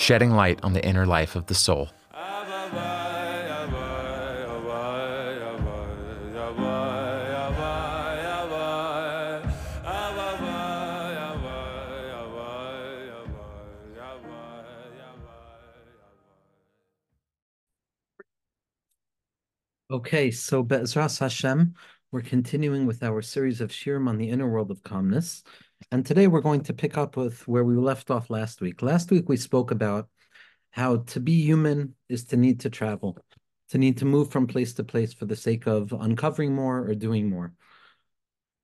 shedding light on the inner life of the soul. Okay, so Be'ezras Hashem, we're continuing with our series of shirim on the inner world of calmness. And today we're going to pick up with where we left off last week. Last week we spoke about how to be human is to need to travel, to need to move from place to place for the sake of uncovering more or doing more.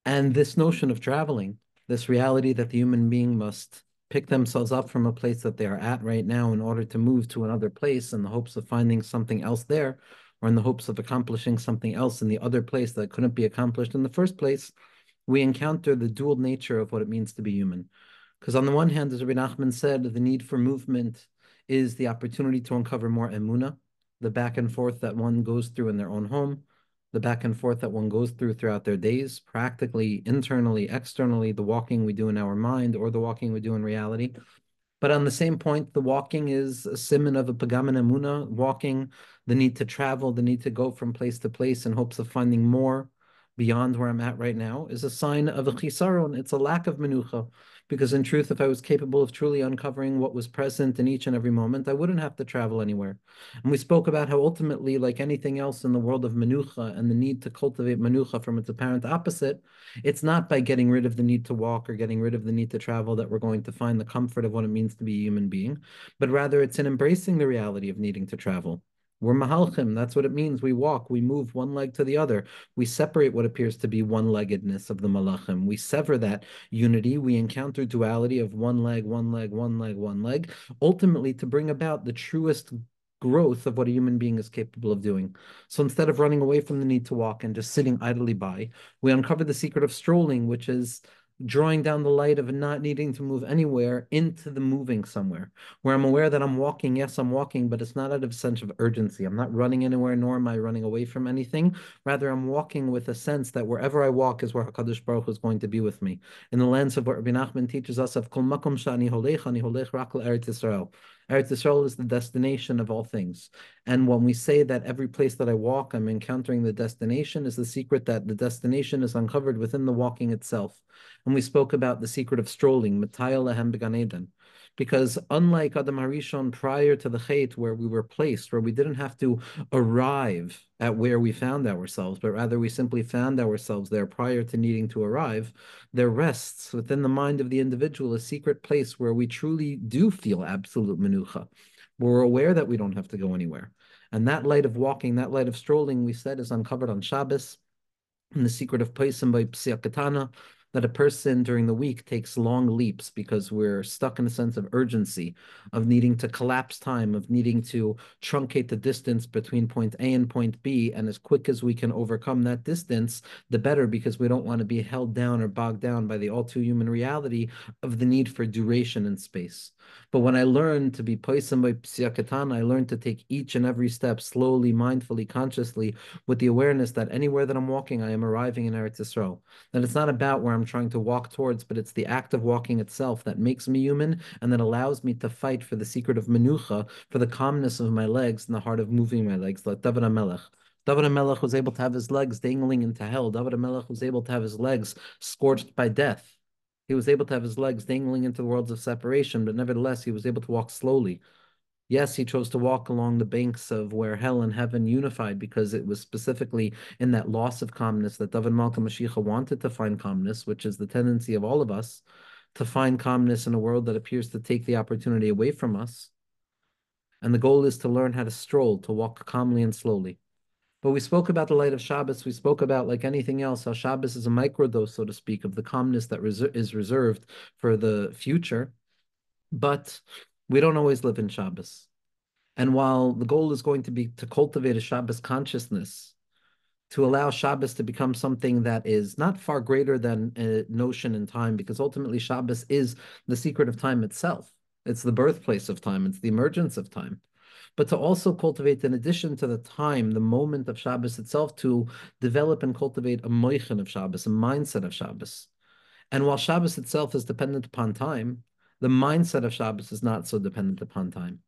And this notion of traveling, this reality that the human being must pick themselves up from a place that they are at right now in order to move to another place in the hopes of finding something else there or in the hopes of accomplishing something else in the other place that couldn't be accomplished in the first place, we encounter the dual nature of what it means to be human. Because on the one hand, as Rabbi Nachman said, the need for movement is the opportunity to uncover more emuna, the back and forth that one goes through in their own home, the back and forth that one goes through throughout their days, practically, internally, externally, the walking we do in our mind or the walking we do in reality. But on the same point, the walking is a simon of a pagamin emuna, walking, the need to travel, the need to go from place to place in hopes of finding more beyond where I'm at right now is a sign of a chisaron. It's a lack of menucha. Because in truth, if I was capable of truly uncovering what was present in each and every moment, I wouldn't have to travel anywhere. And we spoke about how ultimately, like anything else in the world of menucha and the need to cultivate menucha from its apparent opposite, it's not by getting rid of the need to walk or getting rid of the need to travel that we're going to find the comfort of what it means to be a human being, but rather it's in embracing the reality of needing to travel. We're mahalchim. That's what it means. We walk, we move one leg to the other. We separate what appears to be one-leggedness of the malachim. We sever that unity. We encounter duality of one leg, one leg, one leg, one leg, ultimately to bring about the truest growth of what a human being is capable of doing. So instead of running away from the need to walk and just sitting idly by, we uncover the secret of strolling, which is drawing down the light of not needing to move anywhere into the moving somewhere where I'm aware that I'm walking. Yes, I'm walking, but it's not out of a sense of urgency. I'm not running anywhere, nor am I running away from anything. Rather, I'm walking with a sense that wherever I walk is where HaKadosh Baruch Hu is going to be with me. In the lens of what Rabbi Nachman teaches us of Kol Makom Shani Holech, Ani Holech Rakal Eretz Yisrael. Eretz Yisrael is the destination of all things. And when we say that every place that I walk, I'm encountering the destination, is the secret that the destination is uncovered within the walking itself. And we spoke about the secret of strolling, Mataya Lehem Began Eden because unlike Adam Harishon prior to the Chait, where we were placed, where we didn't have to arrive at where we found ourselves, but rather we simply found ourselves there prior to needing to arrive, there rests within the mind of the individual a secret place where we truly do feel absolute menucha. We're aware that we don't have to go anywhere. And that light of walking, that light of strolling, we said, is uncovered on Shabbos. in the secret of Paisim by Psiakatana, that a person during the week takes long leaps because we're stuck in a sense of urgency, of needing to collapse time, of needing to truncate the distance between point A and point B. And as quick as we can overcome that distance, the better, because we don't want to be held down or bogged down by the all too human reality of the need for duration and space. But when I learned to be poisum by psiakatan, I learned to take each and every step slowly, mindfully, consciously, with the awareness that anywhere that I'm walking, I am arriving in Eretz Yisrael. That it's not about where I'm trying to walk towards, but it's the act of walking itself that makes me human and that allows me to fight for the secret of menucha, for the calmness of my legs and the heart of moving my legs, like David HaMelech. David HaMelech was able to have his legs dangling into hell. David HaMelech was able to have his legs scorched by death. He was able to have his legs dangling into the worlds of separation, but nevertheless, he was able to walk slowly. Yes, he chose to walk along the banks of where hell and heaven unified because it was specifically in that loss of calmness that David Malka Mashiach wanted to find calmness, which is the tendency of all of us to find calmness in a world that appears to take the opportunity away from us. And the goal is to learn how to stroll, to walk calmly and slowly. But we spoke about the light of Shabbos. We spoke about, like anything else, how Shabbos is a microdose, so to speak, of the calmness that is reserved for the future. But we don't always live in Shabbos. And while the goal is going to be to cultivate a Shabbos consciousness, to allow Shabbos to become something that is not far greater than a notion in time, because ultimately Shabbos is the secret of time itself. It's the birthplace of time, it's the emergence of time. But to also cultivate, in addition to the time, the moment of Shabbos itself, to develop and cultivate a moichin of Shabbos, a mindset of Shabbos. And while Shabbos itself is dependent upon time, the mindset of Shabbos is not so dependent upon time.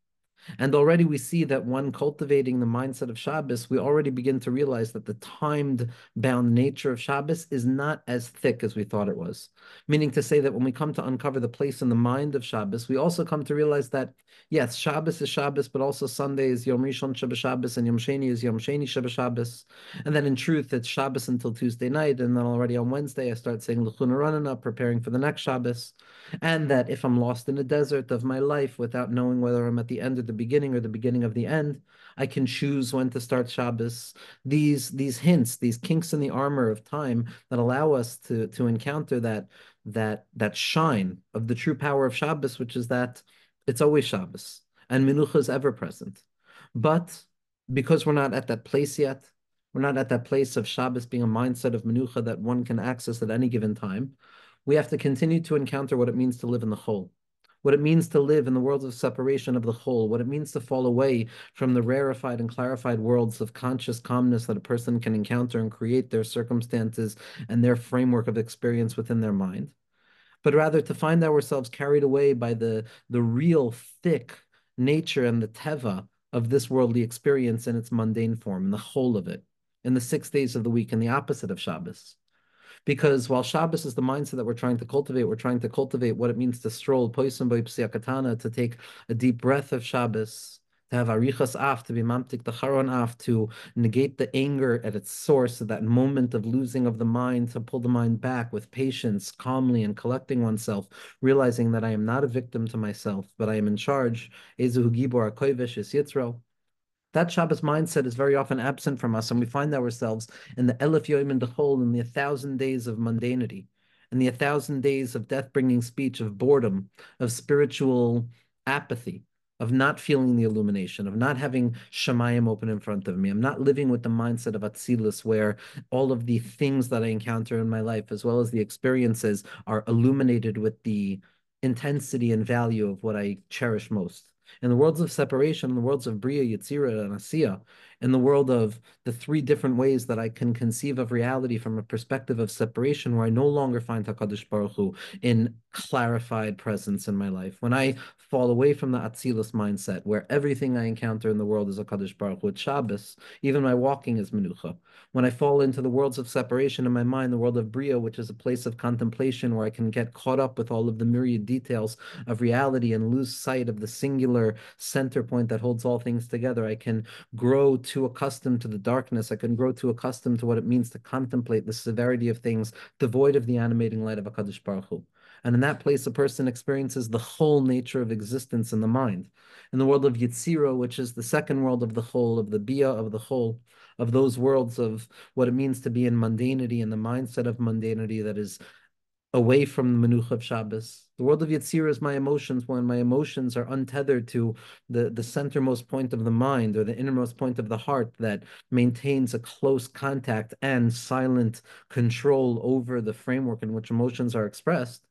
And already we see that when cultivating the mindset of Shabbos, we already begin to realize that the timed bound nature of Shabbos is not as thick as we thought it was. Meaning to say that when we come to uncover the place in the mind of Shabbos, we also come to realize that, yes, Shabbos is Shabbos, but also Sunday is Yom Rishon Shabbat Shabbos and Yom Sheni is Yom Sheni Shabbat Shabbos. And then in truth, it's Shabbos until Tuesday night. And then already on Wednesday, I start saying L'chuna Ranana, preparing for the next Shabbos. And that if I'm lost in the desert of my life without knowing whether I'm at the end of the beginning or the beginning of the end. I can choose when to start Shabbos. These these hints, these kinks in the armor of time that allow us to to encounter that that that shine of the true power of Shabbos, which is that it's always Shabbos and Minucha is ever present. But because we're not at that place yet, we're not at that place of Shabbos being a mindset of Minucha that one can access at any given time. We have to continue to encounter what it means to live in the whole what it means to live in the worlds of separation of the whole, what it means to fall away from the rarefied and clarified worlds of conscious calmness that a person can encounter and create their circumstances and their framework of experience within their mind, but rather to find ourselves carried away by the, the real thick nature and the teva of this worldly experience in its mundane form, in the whole of it, in the six days of the week, in the opposite of Shabbos. Because while Shabbos is the mindset that we're trying to cultivate, we're trying to cultivate what it means to stroll, to take a deep breath of Shabbos, to have arichas af, to be mamtik the charon af, to negate the anger at its source, at that moment of losing of the mind, to pull the mind back with patience, calmly, and collecting oneself, realizing that I am not a victim to myself, but I am in charge. Ezuhu gibor akoivish is yitzro. That Shabbos mindset is very often absent from us, and we find ourselves in the Elif Yom in the whole, in the thousand days of mundanity, in the thousand days of death-bringing speech, of boredom, of spiritual apathy, of not feeling the illumination, of not having Shemayim open in front of me. I'm not living with the mindset of Atzilus, where all of the things that I encounter in my life, as well as the experiences, are illuminated with the intensity and value of what I cherish most in the worlds of separation, in the worlds of Bria, Yitzira, and Asiya, in the world of the three different ways that I can conceive of reality from a perspective of separation, where I no longer find Hakadosh Baruch Hu in clarified presence in my life. When I fall away from the Atzilus mindset, where everything I encounter in the world is a Kadosh Baruch Hu, Shabbos, even my walking is Menucha. When I fall into the worlds of separation in my mind, the world of Bria, which is a place of contemplation where I can get caught up with all of the myriad details of reality and lose sight of the singular center point that holds all things together, I can grow too accustomed to the darkness. I can grow too accustomed to what it means to contemplate the severity of things devoid of the animating light of a Kadosh Baruch Hu. And in that place, a person experiences the whole nature of existence in the mind. In the world of Yitzira, which is the second world of the whole, of the Bia of the whole, of those worlds of what it means to be in mundanity and the mindset of mundanity that is away from the Menucha of Shabbos. The world of Yetzirah is my emotions when my emotions are untethered to the, the centermost point of the mind or the innermost point of the heart that maintains a close contact and silent control over the framework in which emotions are expressed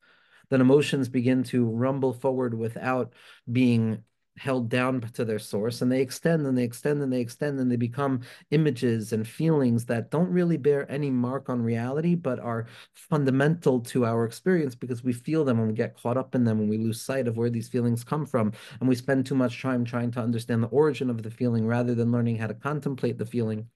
then emotions begin to rumble forward without being held down to their source and they extend and they extend and they extend and they become images and feelings that don't really bear any mark on reality but are fundamental to our experience because we feel them and we get caught up in them and we lose sight of where these feelings come from and we spend too much time trying to understand the origin of the feeling rather than learning how to contemplate the feeling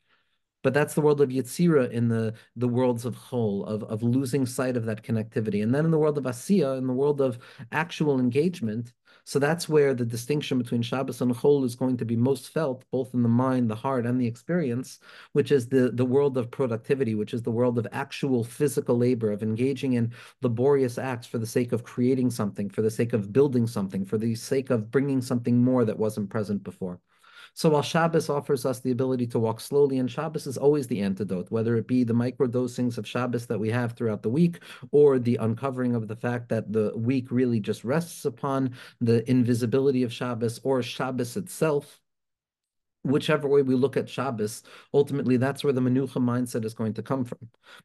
but that's the world of Yetzira in the, the worlds of whole, of, of losing sight of that connectivity. And then in the world of Asiya, in the world of actual engagement, so that's where the distinction between Shabbos and Chol is going to be most felt, both in the mind, the heart, and the experience, which is the, the world of productivity, which is the world of actual physical labor, of engaging in laborious acts for the sake of creating something, for the sake of building something, for the sake of bringing something more that wasn't present before. So while Shabbos offers us the ability to walk slowly, and Shabbos is always the antidote, whether it be the micro dosings of Shabbos that we have throughout the week, or the uncovering of the fact that the week really just rests upon the invisibility of Shabbos or Shabbos itself, whichever way we look at Shabbos, ultimately that's where the Menucha mindset is going to come from.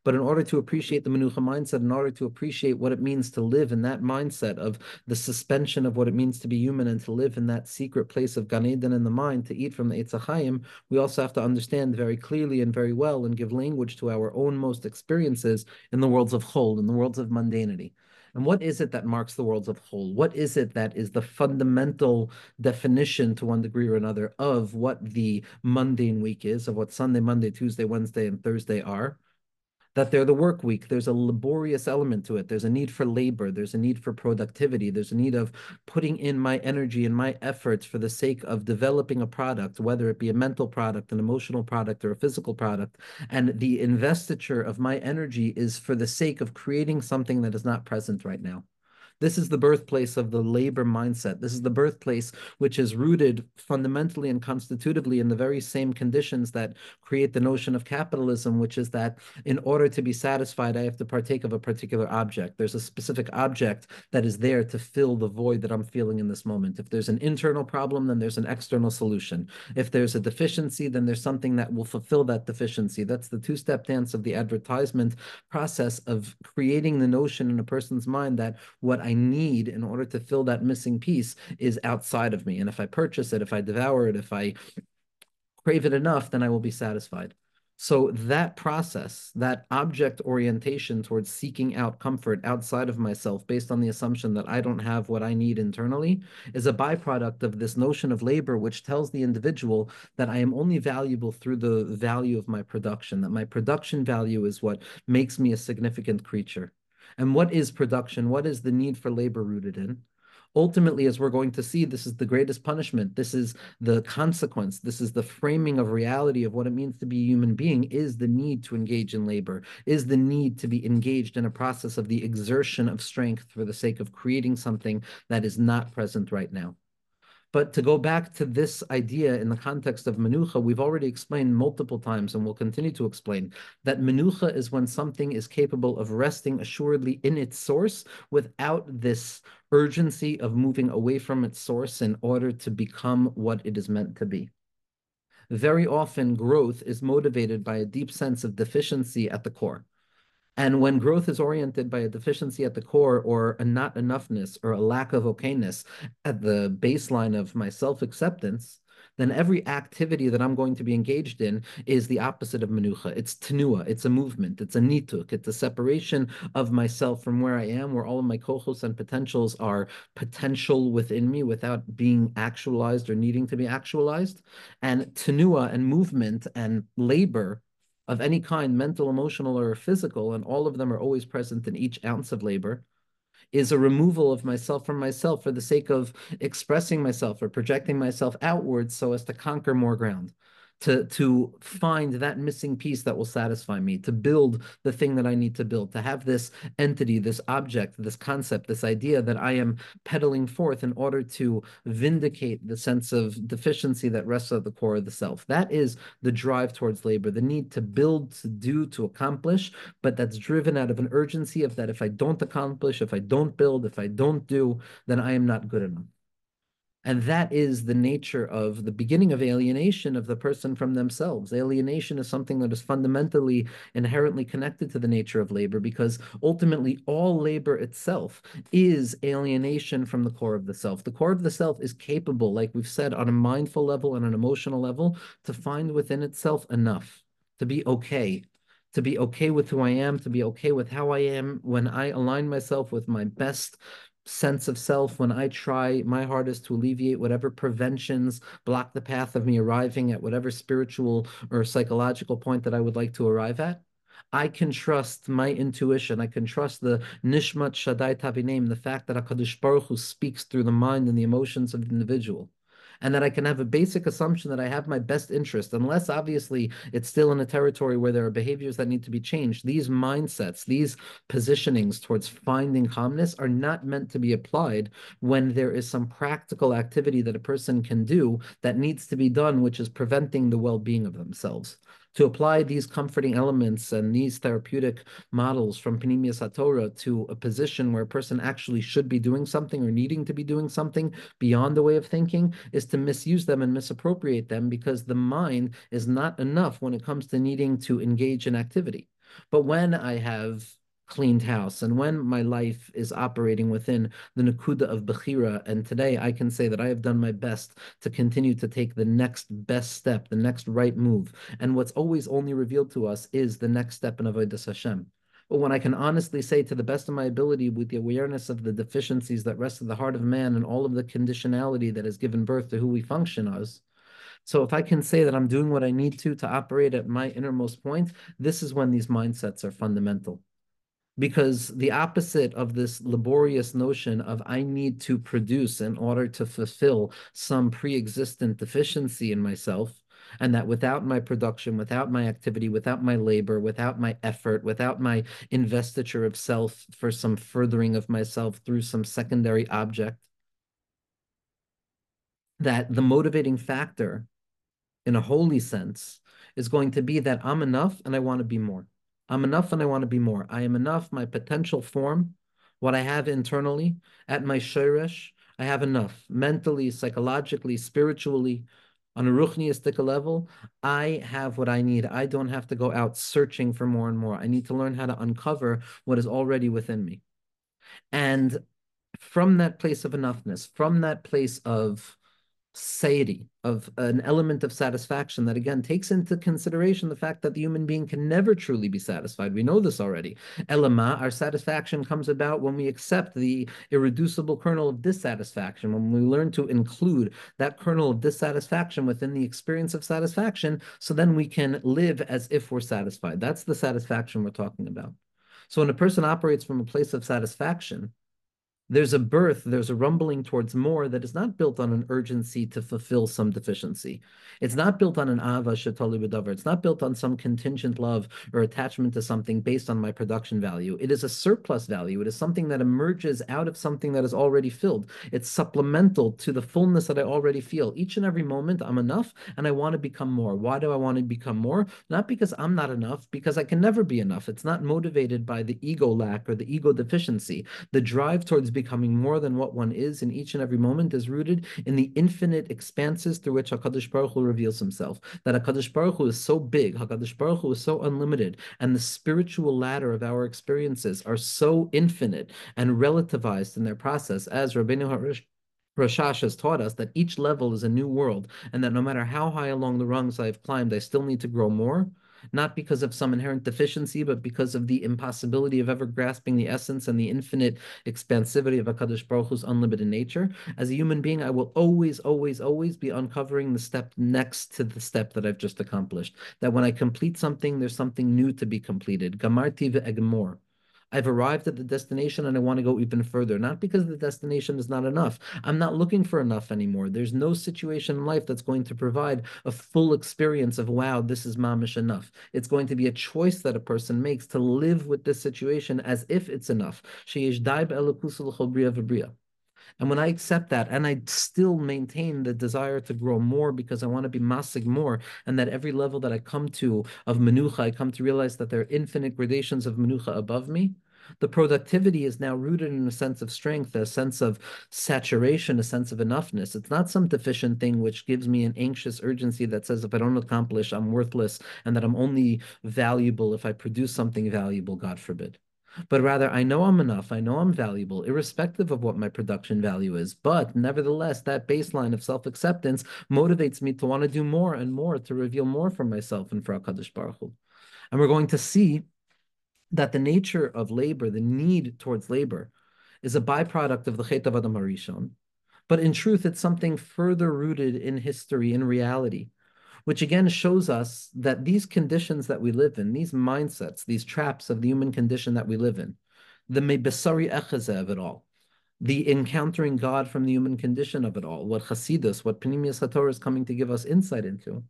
But in order to appreciate the Menucha mindset, in order to appreciate what it means to live in that mindset of the suspension of what it means to be human and to live in that secret place of Gan Eden in the mind, to eat from the Eitz we also have to understand very clearly and very well and give language to our own most experiences in the worlds of Chol, in the worlds of mundanity. And what is it that marks the worlds of whole? What is it that is the fundamental definition to one degree or another of what the mundane week is, of what Sunday, Monday, Tuesday, Wednesday, and Thursday are? That they're the work week. There's a laborious element to it. There's a need for labor. There's a need for productivity. There's a need of putting in my energy and my efforts for the sake of developing a product, whether it be a mental product, an emotional product, or a physical product. And the investiture of my energy is for the sake of creating something that is not present right now. This is the birthplace of the labor mindset. This is the birthplace which is rooted fundamentally and constitutively in the very same conditions that create the notion of capitalism, which is that in order to be satisfied, I have to partake of a particular object. There's a specific object that is there to fill the void that I'm feeling in this moment. If there's an internal problem, then there's an external solution. If there's a deficiency, then there's something that will fulfill that deficiency. That's the two step dance of the advertisement process of creating the notion in a person's mind that what I need in order to fill that missing piece is outside of me. And if I purchase it, if I devour it, if I crave it enough, then I will be satisfied. So that process, that object orientation towards seeking out comfort outside of myself based on the assumption that I don't have what I need internally is a byproduct of this notion of labor, which tells the individual that I am only valuable through the value of my production, that my production value is what makes me a significant creature. And what is production? What is the need for labor rooted in? Ultimately, as we're going to see, this is the greatest punishment. This is the consequence. This is the framing of reality of what it means to be a human being is the need to engage in labor, is the need to be engaged in a process of the exertion of strength for the sake of creating something that is not present right now. But to go back to this idea in the context of menucha, we've already explained multiple times and we'll continue to explain that menucha is when something is capable of resting assuredly in its source without this urgency of moving away from its source in order to become what it is meant to be. Very often, growth is motivated by a deep sense of deficiency at the core. And when growth is oriented by a deficiency at the core or a not enoughness or a lack of okayness at the baseline of my self acceptance, then every activity that I'm going to be engaged in is the opposite of menucha. It's tenua, it's a movement, it's a nituk, it's a separation of myself from where I am, where all of my kohos and potentials are potential within me without being actualized or needing to be actualized. And tenua and movement and labor of any kind, mental, emotional, or physical, and all of them are always present in each ounce of labor, is a removal of myself from myself for the sake of expressing myself or projecting myself outwards so as to conquer more ground to to find that missing piece that will satisfy me to build the thing that i need to build to have this entity this object this concept this idea that i am peddling forth in order to vindicate the sense of deficiency that rests at the core of the self. That is the drive towards labor the need to build to do to accomplish but that's driven out of an urgency of that if i don't accomplish if i don't build if i don't do then i am not good enough and that is the nature of the beginning of alienation of the person from themselves. Alienation is something that is fundamentally inherently connected to the nature of labor because ultimately all labor itself is alienation from the core of the self. The core of the self is capable, like we've said, on a mindful level and an emotional level, to find within itself enough, to be okay, to be okay with who I am, to be okay with how I am when I align myself with my best sense of self when I try my hardest to alleviate whatever preventions block the path of me arriving at whatever spiritual or psychological point that I would like to arrive at. I can trust my intuition. I can trust the Nishmat Shaddai Tavinim, the fact that HaKadosh Baruch Hu speaks through the mind and the emotions of the individual and that I can have a basic assumption that I have my best interest, unless obviously it's still in a territory where there are behaviors that need to be changed. These mindsets, these positionings towards finding calmness are not meant to be applied when there is some practical activity that a person can do that needs to be done, which is preventing the well being of themselves. To apply these comforting elements and these therapeutic models from Panemius HaTorah to a position where a person actually should be doing something or needing to be doing something beyond the way of thinking is to misuse them and misappropriate them because the mind is not enough when it comes to needing to engage in activity. But when I have cleaned house. And when my life is operating within the Nakuda of Bechira, and today I can say that I have done my best to continue to take the next best step, the next right move. And what's always only revealed to us is the next step in Avodah Hashem. But when I can honestly say to the best of my ability, with the awareness of the deficiencies that rest in the heart of man and all of the conditionality that has given birth to who we function as, so if I can say that I'm doing what I need to to operate at my innermost point, this is when these mindsets are fundamental because the opposite of this laborious notion of I need to produce in order to fulfill some pre-existent deficiency in myself, and that without my production, without my activity, without my labor, without my effort, without my investiture of self for some furthering of myself through some secondary object, that the motivating factor in a holy sense is going to be that I'm enough and I want to be more. I'm enough and I want to be more. I am enough, my potential form, what I have internally at my shirish, I have enough mentally, psychologically, spiritually, on a ruchniistic level, I have what I need. I don't have to go out searching for more and more. I need to learn how to uncover what is already within me. And from that place of enoughness, from that place of satiety, of an element of satisfaction that again takes into consideration the fact that the human being can never truly be satisfied. We know this already. Elama, our satisfaction comes about when we accept the irreducible kernel of dissatisfaction, when we learn to include that kernel of dissatisfaction within the experience of satisfaction, so then we can live as if we're satisfied. That's the satisfaction we're talking about. So when a person operates from a place of satisfaction, there's a birth, there's a rumbling towards more that is not built on an urgency to fulfill some deficiency. It's not built on an ava shetali b'davar. It's not built on some contingent love or attachment to something based on my production value. It is a surplus value. It is something that emerges out of something that is already filled. It's supplemental to the fullness that I already feel. Each and every moment, I'm enough and I want to become more. Why do I want to become more? Not because I'm not enough, because I can never be enough. It's not motivated by the ego lack or the ego deficiency. The drive towards becoming more than what one is in each and every moment is rooted in the infinite expanses through which HaKadosh Baruch Hu reveals himself. That HaKadosh Baruch Hu is so big, HaKadosh Baruch Hu is so unlimited, and the spiritual ladder of our experiences are so infinite and relativized in their process, as Rabbeinu Harish Rashash has taught us that each level is a new world, and that no matter how high along the rungs I've climbed, I still need to grow more not because of some inherent deficiency, but because of the impossibility of ever grasping the essence and the infinite expansivity of HaKadosh Baruch Hu's unlimited nature. As a human being, I will always, always, always be uncovering the step next to the step that I've just accomplished. That when I complete something, there's something new to be completed. Gamarti ve'egmor. I've arrived at the destination and I want to go even further. Not because the destination is not enough. I'm not looking for enough anymore. There's no situation in life that's going to provide a full experience of, wow, this is mamish enough. It's going to be a choice that a person makes to live with this situation as if it's enough. And when I accept that and I still maintain the desire to grow more because I want to be masig more, and that every level that I come to of menucha, I come to realize that there are infinite gradations of menucha above me, the productivity is now rooted in a sense of strength, a sense of saturation, a sense of enoughness. It's not some deficient thing which gives me an anxious urgency that says if I don't accomplish, I'm worthless, and that I'm only valuable if I produce something valuable, God forbid but rather I know I'm enough, I know I'm valuable, irrespective of what my production value is. But nevertheless, that baseline of self acceptance motivates me to want to do more and more to reveal more for myself and for HaKadosh Baruch Hu. And we're going to see that the nature of labor, the need towards labor, is a byproduct of the Chet of Adam. But in truth, it's something further rooted in history, in reality which again shows us that these conditions that we live in, these mindsets, these traps of the human condition that we live in, the mebesari echeze of it all, the encountering God from the human condition of it all, what Hasidus, what Panemius HaTorah is coming to give us insight into,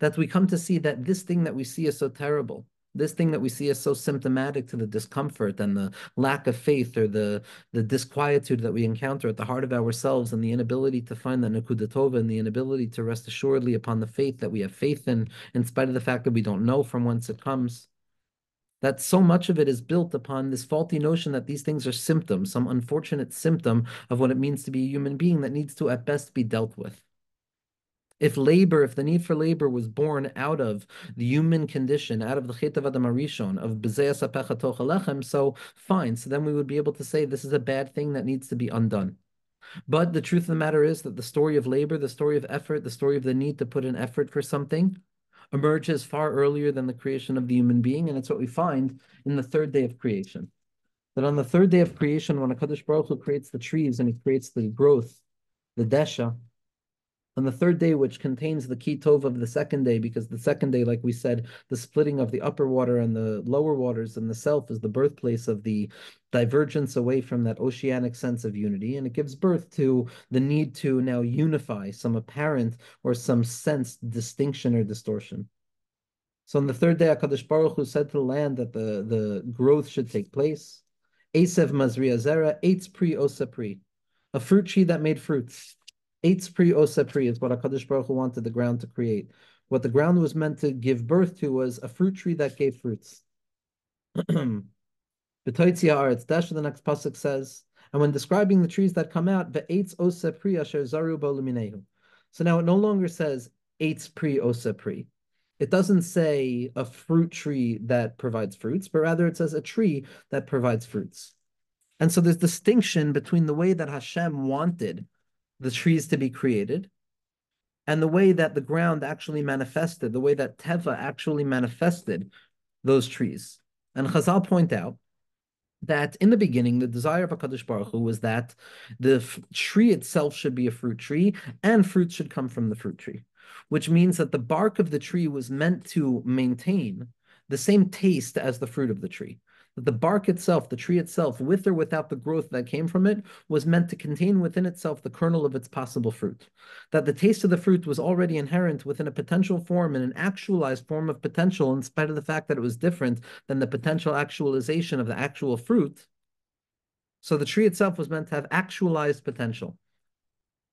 that we come to see that this thing that we see is so terrible, This thing that we see is so symptomatic to the discomfort and the lack of faith or the, the disquietude that we encounter at the heart of ourselves and the inability to find that Nakudatova and the inability to rest assuredly upon the faith that we have faith in, in spite of the fact that we don't know from whence it comes. That so much of it is built upon this faulty notion that these things are symptoms, some unfortunate symptom of what it means to be a human being that needs to at best be dealt with. If labor, if the need for labor was born out of the human condition, out of the Chet of Adam Arishon, of Bezeas Alechem, so fine. So then we would be able to say this is a bad thing that needs to be undone. But the truth of the matter is that the story of labor, the story of effort, the story of the need to put in effort for something emerges far earlier than the creation of the human being. And it's what we find in the third day of creation. That on the third day of creation, when HaKadosh Baruch Hu creates the trees and he creates the growth, the desha, on the third day, which contains the kitov of the second day, because the second day, like we said, the splitting of the upper water and the lower waters and the self is the birthplace of the divergence away from that oceanic sense of unity, and it gives birth to the need to now unify some apparent or some sense distinction or distortion. So on the third day, Hakadosh Baruch Hu said to the land that the, the growth should take place. Esev Mazria Zera, Eitz Pri Osa Pri, a fruit tree that made fruits. Eitz pri osa pri is what HaKadosh Baruch Hu wanted the ground to create. What the ground was meant to give birth to was a fruit tree that gave fruits. B'toitzia aretz, dash the next pasuk says, and when describing the trees that come out, ve'etz osa pri asher zaru bo So now it no longer says eitz pri osa pri. It doesn't say a fruit tree that provides fruits, but rather it says a tree that provides fruits. And so there's distinction between the way that Hashem wanted the trees to be created, and the way that the ground actually manifested, the way that Teva actually manifested those trees. And Chazal point out that in the beginning, the desire of HaKadosh Baruch Hu was that the f- tree itself should be a fruit tree and fruit should come from the fruit tree, which means that the bark of the tree was meant to maintain the same taste as the fruit of the tree that the bark itself, the tree itself, with or without the growth that came from it, was meant to contain within itself the kernel of its possible fruit. That the taste of the fruit was already inherent within a potential form and an actualized form of potential, in spite of the fact that it was different than the potential actualization of the actual fruit. So the tree itself was meant to have actualized potential.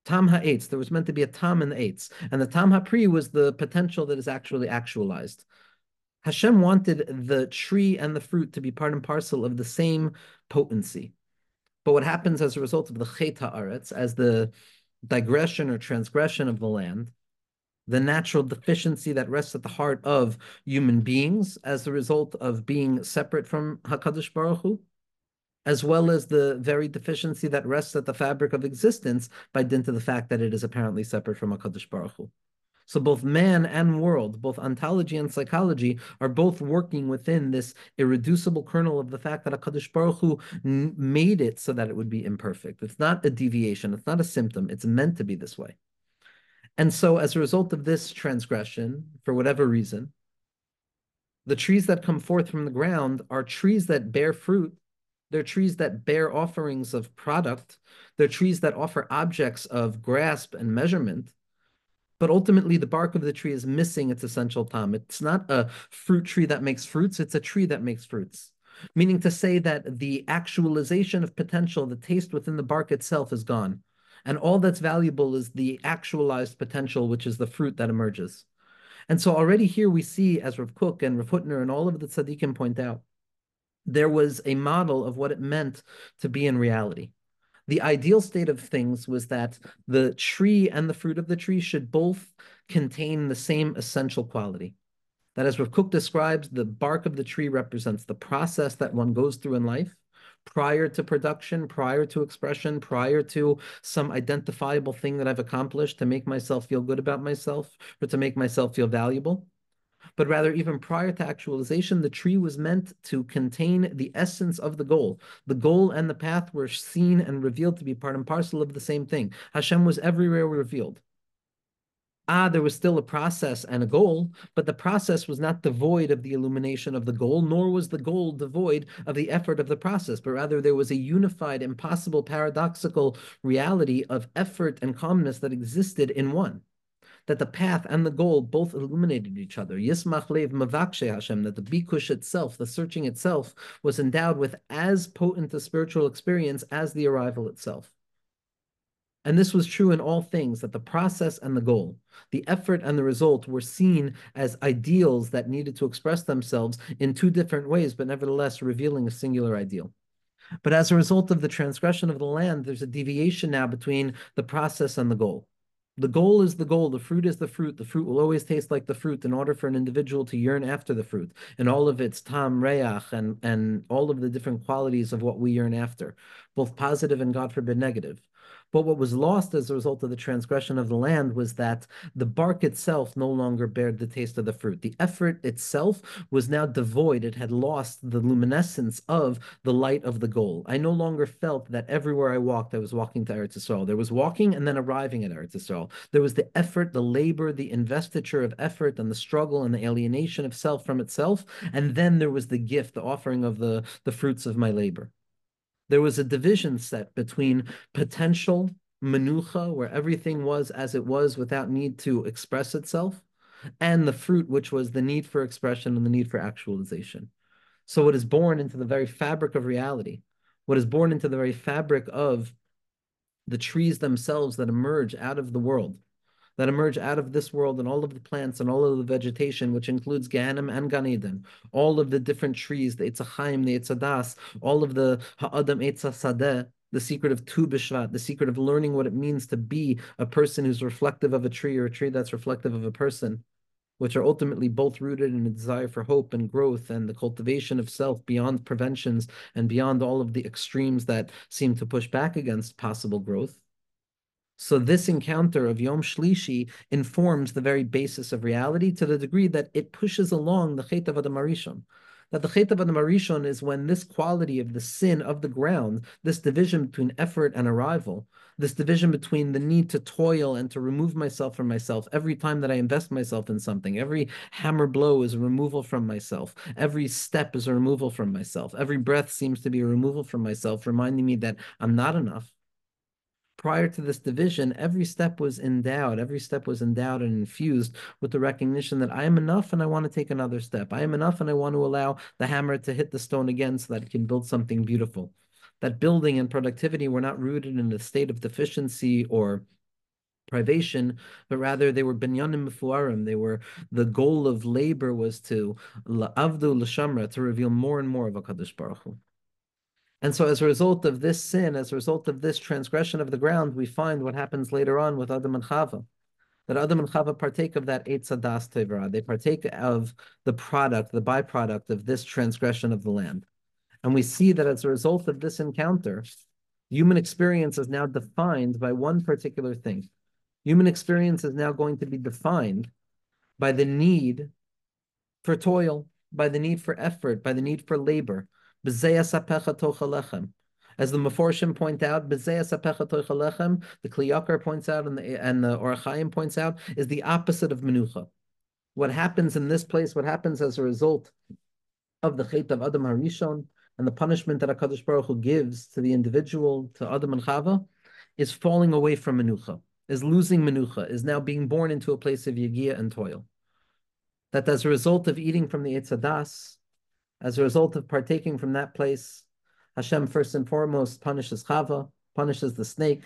Tam ha'etz, there was meant to be a tam in the eitz. And the tam ha'pri was the potential that is actually actualized. Hashem wanted the tree and the fruit to be part and parcel of the same potency. But what happens as a result of the chet haaretz, as the digression or transgression of the land, the natural deficiency that rests at the heart of human beings as a result of being separate from Hakadosh Baruch Hu, as well as the very deficiency that rests at the fabric of existence by dint of the fact that it is apparently separate from Hakadosh Baruch Hu. So both man and world, both ontology and psychology, are both working within this irreducible kernel of the fact that Hakadosh Baruch Hu made it so that it would be imperfect. It's not a deviation. It's not a symptom. It's meant to be this way. And so, as a result of this transgression, for whatever reason, the trees that come forth from the ground are trees that bear fruit. They're trees that bear offerings of product. They're trees that offer objects of grasp and measurement but ultimately the bark of the tree is missing its essential tam. It's not a fruit tree that makes fruits, it's a tree that makes fruits. Meaning to say that the actualization of potential, the taste within the bark itself is gone. And all that's valuable is the actualized potential, which is the fruit that emerges. And so already here we see, as Rav Kook and Rav Hutner and all of the tzaddikim point out, there was a model of what it meant to be in reality the ideal state of things was that the tree and the fruit of the tree should both contain the same essential quality. That, as Rav Kook describes, the bark of the tree represents the process that one goes through in life prior to production, prior to expression, prior to some identifiable thing that I've accomplished to make myself feel good about myself or to make myself feel valuable but rather even prior to actualization, the tree was meant to contain the essence of the goal. The goal and the path were seen and revealed to be part and parcel of the same thing. Hashem was everywhere revealed. Ah, there was still a process and a goal, but the process was not devoid of the illumination of the goal, nor was the goal devoid of the effort of the process, but rather there was a unified, impossible, paradoxical reality of effort and calmness that existed in one that the path and the goal both illuminated each other. Yismach lev mavakshe Hashem, that the bikush itself, the searching itself, was endowed with as potent a spiritual experience as the arrival itself. And this was true in all things that the process and the goal, the effort and the result were seen as ideals that needed to express themselves in two different ways, but nevertheless revealing a singular ideal. But as a result of the transgression of the land, there's a deviation now between the process and the goal. The goal is the goal, the fruit is the fruit. The fruit will always taste like the fruit in order for an individual to yearn after the fruit and all of its tam, reach, and, and all of the different qualities of what we yearn after, both positive and God forbid negative. But what was lost as a result of the transgression of the land was that the bark itself no longer bared the taste of the fruit. The effort itself was now devoid. It had lost the luminescence of the light of the goal. I no longer felt that everywhere I walked, I was walking to Eretz Yisrael. There was walking and then arriving at Eretz Yisrael. There was the effort, the labor, the investiture of effort, and the struggle and the alienation of self from itself. And then there was the gift, the offering of the, the fruits of my labor there was a division set between potential menucha, where everything was as it was without need to express itself, and the fruit, which was the need for expression and the need for actualization. So, what is born into the very fabric of reality, what is born into the very fabric of the trees themselves that emerge out of the world, that emerge out of this world and all of the plants and all of the vegetation, which includes Ganem and Gan Eden, all of the different trees, the Itzachaim, the Itzadas, all of the Ha'adam Sadeh, the secret of Tu B'Shvat, the secret of learning what it means to be a person who's reflective of a tree or a tree that's reflective of a person, which are ultimately both rooted in a desire for hope and growth and the cultivation of self beyond preventions and beyond all of the extremes that seem to push back against possible growth. So this encounter of Yom Shlishi informs the very basis of reality to the degree that it pushes along the Chet of Adam Arishon. That the Chet of Adam Arishon is when this quality of the sin of the ground, this division between effort and arrival, this division between the need to toil and to remove myself from myself every time that I invest myself in something, every hammer blow is a removal from myself, every step is a removal from myself, every breath seems to be a removal from myself, reminding me that I'm not enough prior to this division, every step was endowed, every step was endowed and infused with the recognition that I am enough and I want to take another step. I am enough and I want to allow the hammer to hit the stone again so that it can build something beautiful. That building and productivity were not rooted in a state of deficiency or privation, but rather they were binyanim mefuarim. They were the goal of labor was to la'avdu l'shamra to reveal more and more of Hakadosh Baruch Hu. And so, as a result of this sin, as a result of this transgression of the ground, we find what happens later on with Adam and Chava. That Adam and Chava partake of that Eitz Adas Tevra. They partake of the product, the byproduct of this transgression of the land. And we see that as a result of this encounter, human experience is now defined by one particular thing. Human experience is now going to be defined by the need for toil, by the need for effort, by the need for labor, as the Meforshim point out, the Kli Yakar points out, and the and the Or HaChaim points out, is the opposite of menucha. What happens in this place, what happens as a result of the Chet of Adam Harishon and the punishment that Hakadosh Baruch Hu gives to the individual, to Adam and Chava, is falling away from menucha, is losing menucha, is now being born into a place of yagia and toil. That as a result of eating from the Eitzadas, as a result of partaking from that place, Hashem first and foremost punishes Chava, punishes the snake.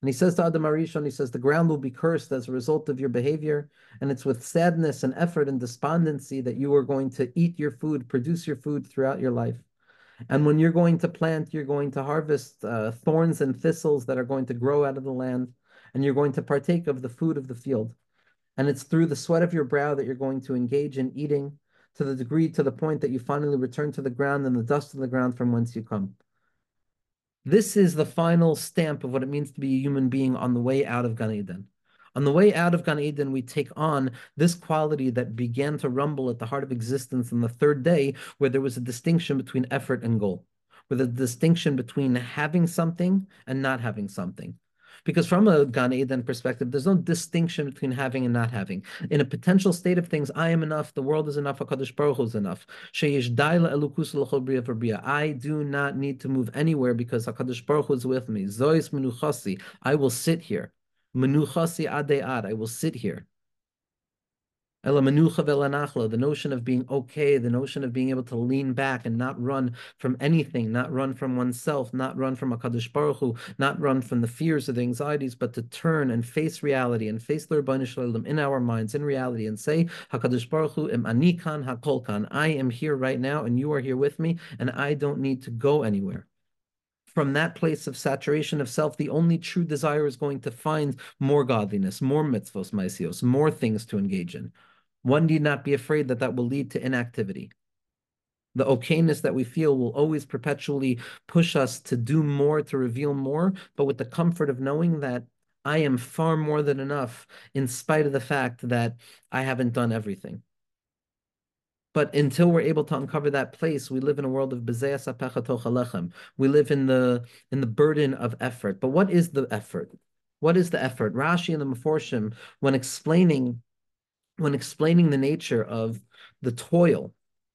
And he says to Adam Arishon, he says, the ground will be cursed as a result of your behavior. And it's with sadness and effort and despondency that you are going to eat your food, produce your food throughout your life. And when you're going to plant, you're going to harvest uh, thorns and thistles that are going to grow out of the land. And you're going to partake of the food of the field. And it's through the sweat of your brow that you're going to engage in eating to the degree, to the point that you finally return to the ground and the dust of the ground from whence you come. This is the final stamp of what it means to be a human being on the way out of Gan Eden. On the way out of Gan Eden, we take on this quality that began to rumble at the heart of existence on the third day, where there was a distinction between effort and goal, with a distinction between having something and not having something. Because from a Gan Eden perspective, there's no distinction between having and not having. In a potential state of things, I am enough, the world is enough, HaKadosh Baruch Hu is enough. I do not need to move anywhere because HaKadosh Baruch Hu is with me. Zois menuchasi. I will sit here. Menuchasi ad, I will sit here the notion of being okay, the notion of being able to lean back and not run from anything, not run from oneself, not run from a Kadosh Baruch Hu, not run from the fears or the anxieties, but to turn and face reality and face the Shalom in our minds, in reality, and say, HaKadosh Baruch Hu, im anikan hakolkan, I am here right now, and you are here with me, and I don't need to go anywhere. From that place of saturation of self, the only true desire is going to find more godliness, more mitzvos, maisios, more things to engage in one need not be afraid that that will lead to inactivity. The okayness that we feel will always perpetually push us to do more, to reveal more, but with the comfort of knowing that I am far more than enough in spite of the fact that I haven't done everything. But until we're able to uncover that place, we live in a world of We live in the in the burden of effort. But what is the effort? What is the effort? Rashi and the Meforshim, when explaining when explaining the nature of the toil,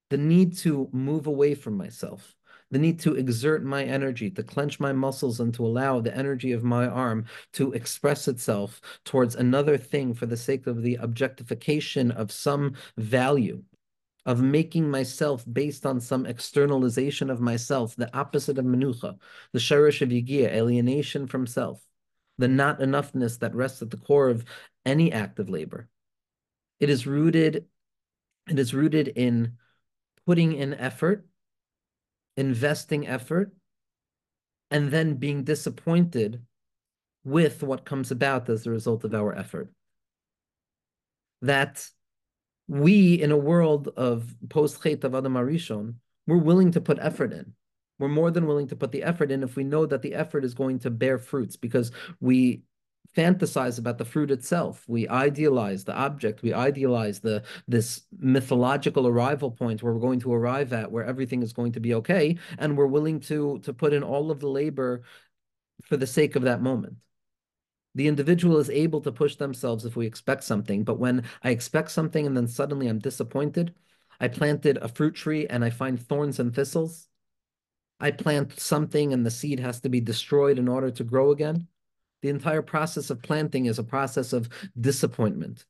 the need to move away from myself, the need to exert my energy, to clench my muscles, and to allow the energy of my arm to express itself towards another thing for the sake of the objectification of some value, of making myself based on some externalization of myself, the opposite of menucha, the sherish of yigia, alienation from self, the not enoughness that rests at the core of any act of labor. It is rooted, it is rooted in putting in effort, investing effort, and then being disappointed with what comes about as a result of our effort. That we, in a world of post Chet of Adam Arishon, we're willing to put effort in. We're more than willing to put the effort in if we know that the effort is going to bear fruits because we fantasize about the fruit itself. We idealize the object. We idealize the this mythological arrival point where we're going to arrive at, where everything is going to be okay, and we're willing to to put in all of the labor for the sake of that moment. The individual is able to push themselves if we expect something, but when I expect something and then suddenly I'm disappointed, I planted a fruit tree and I find thorns and thistles. I plant something and the seed has to be destroyed in order to grow again. The entire process of planting is a process of disappointment.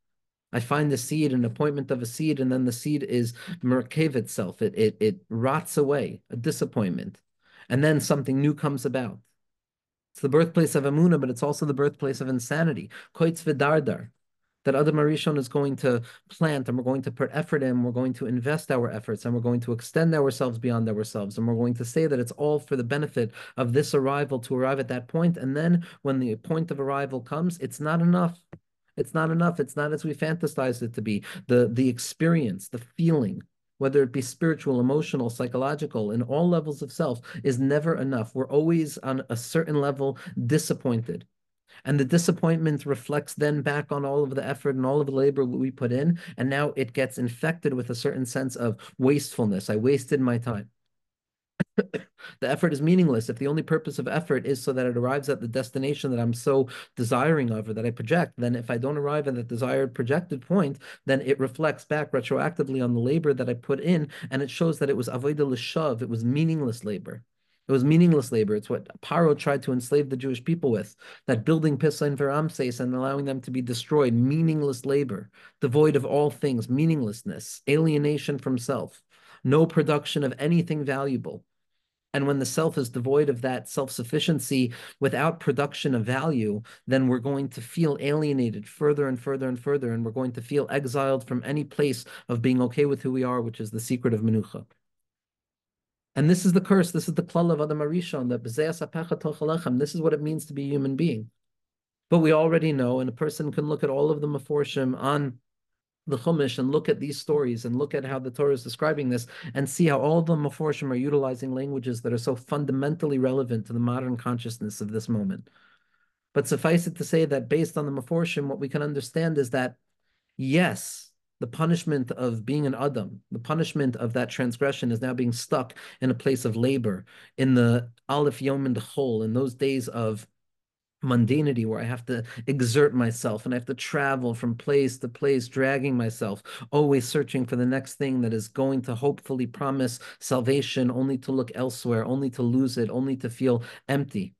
I find the seed, an appointment of a seed, and then the seed is merkave itself. It, it, it rots away, a disappointment. And then something new comes about. It's the birthplace of Amuna, but it's also the birthplace of insanity. Koitz vidardar that Adam Arishon is going to plant and we're going to put effort in, we're going to invest our efforts and we're going to extend ourselves beyond ourselves and we're going to say that it's all for the benefit of this arrival to arrive at that point. And then when the point of arrival comes, it's not enough. It's not enough. It's not as we fantasized it to be. The, the experience, the feeling, whether it be spiritual, emotional, psychological, in all levels of self, is never enough. We're always on a certain level disappointed. And the disappointment reflects then back on all of the effort and all of the labor we put in. And now it gets infected with a certain sense of wastefulness. I wasted my time. the effort is meaningless if the only purpose of effort is so that it arrives at the destination that I'm so desiring of or that I project. Then, if I don't arrive at the desired projected point, then it reflects back retroactively on the labor that I put in, and it shows that it was avodah l'shav, it was meaningless labor. It was meaningless labor. It's what Paro tried to enslave the Jewish people with. That building Pisa and Veramses and allowing them to be destroyed. Meaningless labor, devoid of all things, meaninglessness, alienation from self, no production of anything valuable. And when the self is devoid of that self sufficiency without production of value, then we're going to feel alienated further and further and further. And we're going to feel exiled from any place of being okay with who we are, which is the secret of Menucha. And this is the curse. This is the klal of Adam Arishon. That this is what it means to be a human being. But we already know, and a person can look at all of the maforshim on the Chumash and look at these stories and look at how the Torah is describing this and see how all the maforshim are utilizing languages that are so fundamentally relevant to the modern consciousness of this moment. But suffice it to say that based on the maforshim, what we can understand is that yes, the punishment of being an Adam, the punishment of that transgression is now being stuck in a place of labor, in the Aleph Yom and Chol, in those days of mundanity where I have to exert myself and I have to travel from place to place, dragging myself, always searching for the next thing that is going to hopefully promise salvation, only to look elsewhere, only to lose it, only to feel empty.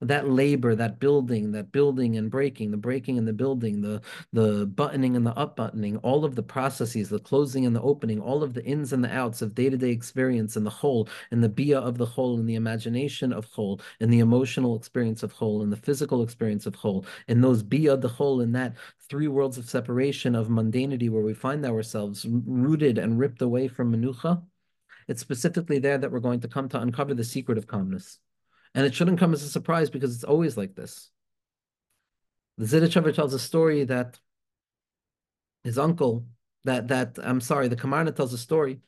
That labor, that building, that building and breaking, the breaking and the building, the the buttoning and the upbuttoning, all of the processes, the closing and the opening, all of the ins and the outs of day-to-day experience and the whole, and the bia of the whole, and the imagination of whole, and the emotional experience of whole, and the physical experience of whole, and those bia of the whole in that three worlds of separation of mundanity where we find ourselves rooted and ripped away from menucha. It's specifically there that we're going to come to uncover the secret of calmness. And it shouldn't come as a surprise because it's always like this. The Zidichover tells a story that his uncle, that that I'm sorry, the Kamarna tells a story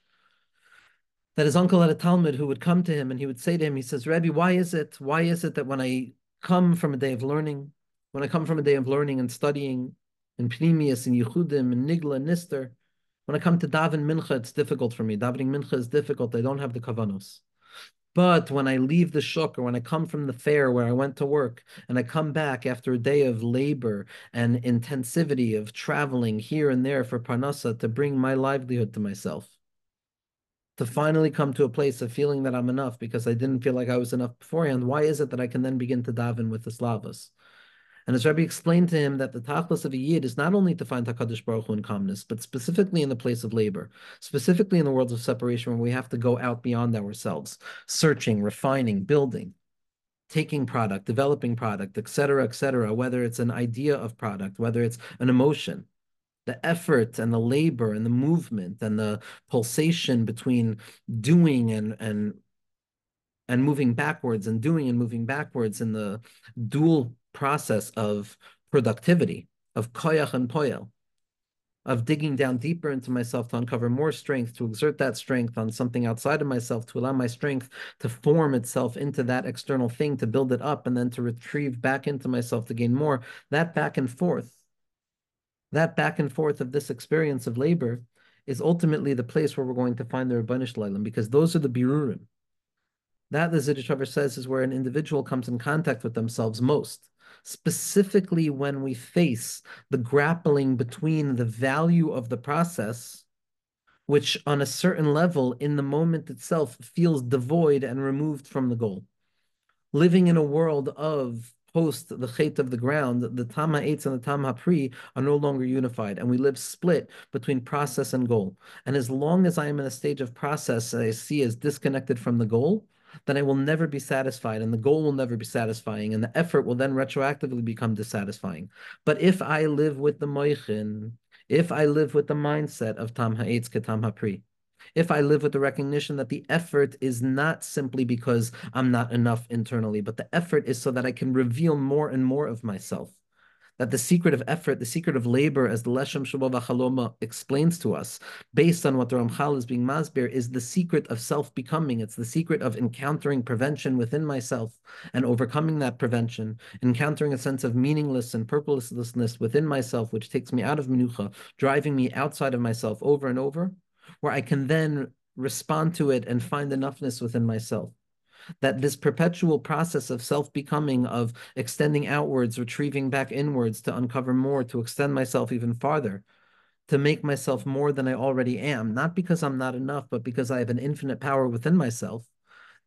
that his uncle had a Talmud who would come to him and he would say to him, he says, Rebbe, why is it, why is it that when I come from a day of learning, when I come from a day of learning and studying in Pnimius and Yehudim and Nigla and Nister, when I come to daven mincha, it's difficult for me. Davening mincha is difficult. I don't have the kavanos. But when I leave the shuk or when I come from the fair where I went to work and I come back after a day of labor and intensivity of traveling here and there for parnasa to bring my livelihood to myself, to finally come to a place of feeling that I'm enough because I didn't feel like I was enough beforehand, why is it that I can then begin to daven with the slavas? And as Rabbi explained to him that the tachlis of a yid is not only to find Hakadosh Baruch Hu in calmness, but specifically in the place of labor, specifically in the worlds of separation, where we have to go out beyond ourselves, searching, refining, building, taking product, developing product, etc., etc. Whether it's an idea of product, whether it's an emotion, the effort and the labor and the movement and the pulsation between doing and and and moving backwards and doing and moving backwards in the dual process of productivity, of koyach and poyel, of digging down deeper into myself to uncover more strength, to exert that strength on something outside of myself, to allow my strength to form itself into that external thing, to build it up, and then to retrieve back into myself to gain more. That back and forth, that back and forth of this experience of labor is ultimately the place where we're going to find the Rabbanish Leilim, because those are the birurim. That, the Zidichover says, is where an individual comes in contact with themselves most specifically when we face the grappling between the value of the process, which on a certain level in the moment itself feels devoid and removed from the goal. Living in a world of post the chait of the ground, the tama HaEtz and the tama HaPri are no longer unified, and we live split between process and goal. And as long as I am in a stage of process I see as disconnected from the goal, then I will never be satisfied and the goal will never be satisfying and the effort will then retroactively become dissatisfying. But if I live with the moichin, if I live with the mindset of tam ha'etz ketam ha'pri, if I live with the recognition that the effort is not simply because I'm not enough internally, but the effort is so that I can reveal more and more of myself that the secret of effort, the secret of labor, as the Leshem Shvo V'Achlama explains to us, based on what the Ramchal is being masbir, is the secret of self-becoming. It's the secret of encountering prevention within myself and overcoming that prevention, encountering a sense of meaningless and purposelessness within myself, which takes me out of menucha, driving me outside of myself over and over, where I can then respond to it and find enoughness within myself that this perpetual process of self-becoming, of extending outwards, retrieving back inwards to uncover more, to extend myself even farther, to make myself more than I already am, not because I'm not enough, but because I have an infinite power within myself.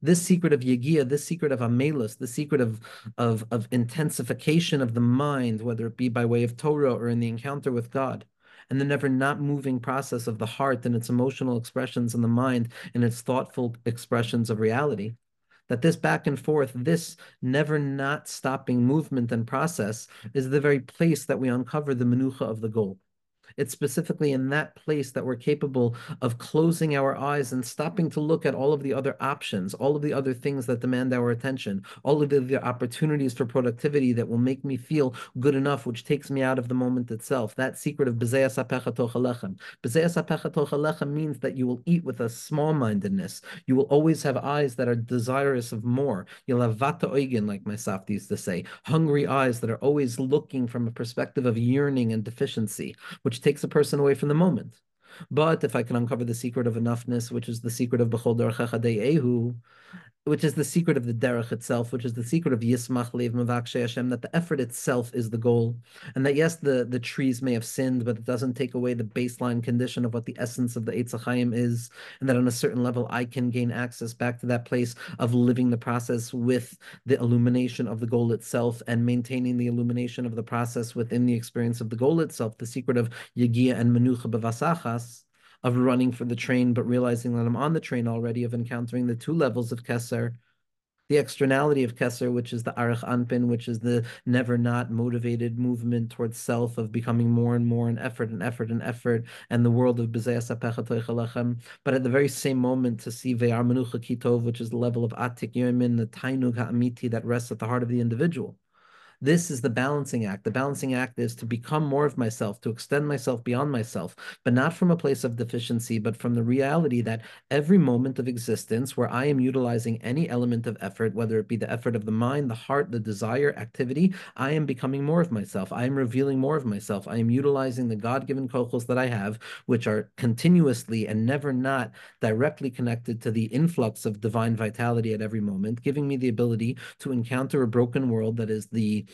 This secret of Yegia, this secret of Amelus, the secret of, of, of intensification of the mind, whether it be by way of Torah or in the encounter with God, and the never not moving process of the heart and its emotional expressions and the mind and its thoughtful expressions of reality that this back and forth, this never not stopping movement and process is the very place that we uncover the menucha of the goal. It's specifically in that place that we're capable of closing our eyes and stopping to look at all of the other options, all of the other things that demand our attention, all of the, the opportunities for productivity that will make me feel good enough, which takes me out of the moment itself. That secret of Bezeas Apecha Bezeas means that you will eat with a small mindedness. You will always have eyes that are desirous of more. You'll have Vata Oigen, like my Safti used to say, hungry eyes that are always looking from a perspective of yearning and deficiency, which takes a person away from the moment. But if I can uncover the secret of enoughness, which is the secret of Bechol Ehu, which is the secret of the derech itself, which is the secret of Yismach Lev Mavakshe Hashem, that the effort itself is the goal, and that yes, the the trees may have sinned, but it doesn't take away the baseline condition of what the essence of the Eitz Chaim is, and that on a certain level I can gain access back to that place of living the process with the illumination of the goal itself and maintaining the illumination of the process within the experience of the goal itself, the secret of Yagia and Menucha Bevasachas of running for the train, but realizing that I'm on the train already, of encountering the two levels of Kesser, the externality of Kesser, which is the Arich Anpin, which is the never not motivated movement towards self of becoming more and more an effort and effort and effort, and the world of But at the very same moment, to see Ve'ar Menucha Kitov, which is the level of Atik Yomin, the Tainug Ha'amiti that rests at the heart of the individual. This is the balancing act. The balancing act is to become more of myself, to extend myself beyond myself, but not from a place of deficiency, but from the reality that every moment of existence where I am utilizing any element of effort, whether it be the effort of the mind, the heart, the desire, activity, I am becoming more of myself. I am revealing more of myself. I am utilizing the God given kochos that I have, which are continuously and never not directly connected to the influx of divine vitality at every moment, giving me the ability to encounter a broken world that is the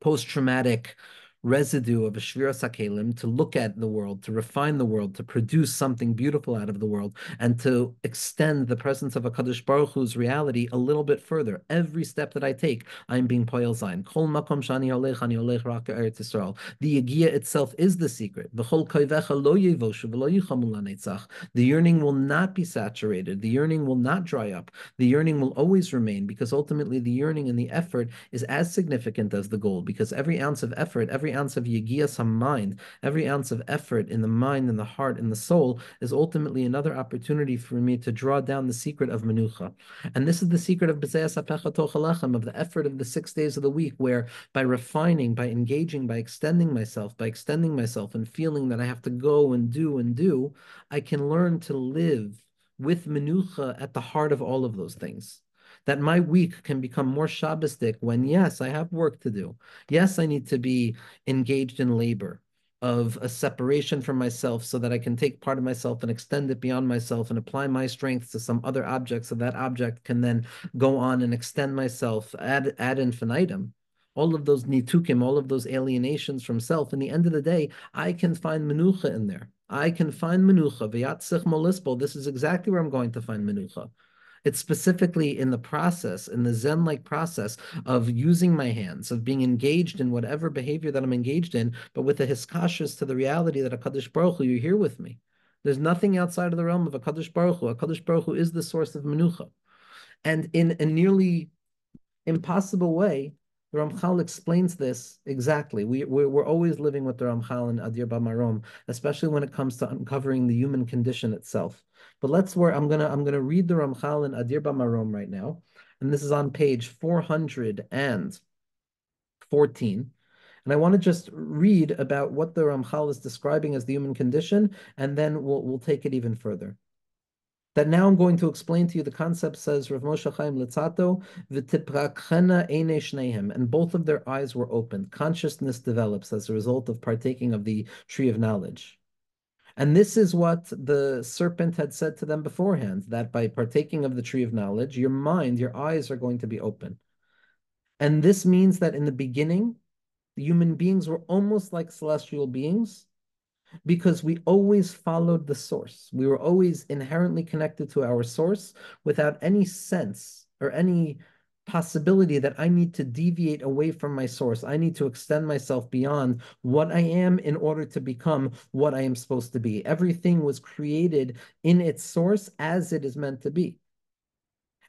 post-traumatic residue of a Shvira Sakelim to look at the world, to refine the world, to produce something beautiful out of the world, and to extend the presence of HaKadosh Baruch Hu's reality a little bit further. Every step that I take, I'm being Poyel Zain. Kol makom shani olech ani olech rak Eretz Yisrael. The Yagia itself is the secret. V'chol koivecha lo yevoshu v'lo yichamu The yearning will not be saturated. The yearning will not dry up. The yearning will always remain because ultimately the yearning and the effort is as significant as the goal because every ounce of effort, every ounce of yigia mind, every ounce of effort in the mind and the heart and the soul is ultimately another opportunity for me to draw down the secret of menucha. And this is the secret of of the effort of the six days of the week, where by refining, by engaging, by extending myself, by extending myself and feeling that I have to go and do and do, I can learn to live with menucha at the heart of all of those things that my week can become more Shabbostic when, yes, I have work to do. Yes, I need to be engaged in labor of a separation from myself so that I can take part of myself and extend it beyond myself and apply my strengths to some other object so that object can then go on and extend myself ad, ad infinitum. All of those nitukim, all of those alienations from self. In the end of the day, I can find menucha in there. I can find menucha. V'yatzich molispo. This is exactly where I'm going to find menucha. It's specifically in the process, in the Zen like process of using my hands, of being engaged in whatever behavior that I'm engaged in, but with a hiskashas to the reality that a Baruch Hu, you're here with me. There's nothing outside of the realm of a Baruch Hu. A Baruch Hu is the source of Menucha. And in a nearly impossible way, the Ramchal explains this exactly. We, we're, we're always living with the Ramchal and Adir Bamarom, especially when it comes to uncovering the human condition itself. But let's where I'm gonna I'm gonna read the Ramchal and Adir Bamarom right now, and this is on page 414. And I want to just read about what the Ramchal is describing as the human condition, and then we'll we'll take it even further that now I'm going to explain to you. The concept says Rav Moshe Chaim Luzzatto v'tiprakchena and both of their eyes were opened. Consciousness develops as a result of partaking of the tree of knowledge. And this is what the serpent had said to them beforehand, that by partaking of the tree of knowledge, your mind, your eyes are going to be open. And this means that in the beginning, the human beings were almost like celestial beings, because we always followed the source. We were always inherently connected to our source without any sense or any possibility that I need to deviate away from my source. I need to extend myself beyond what I am in order to become what I am supposed to be. Everything was created in its source as it is meant to be.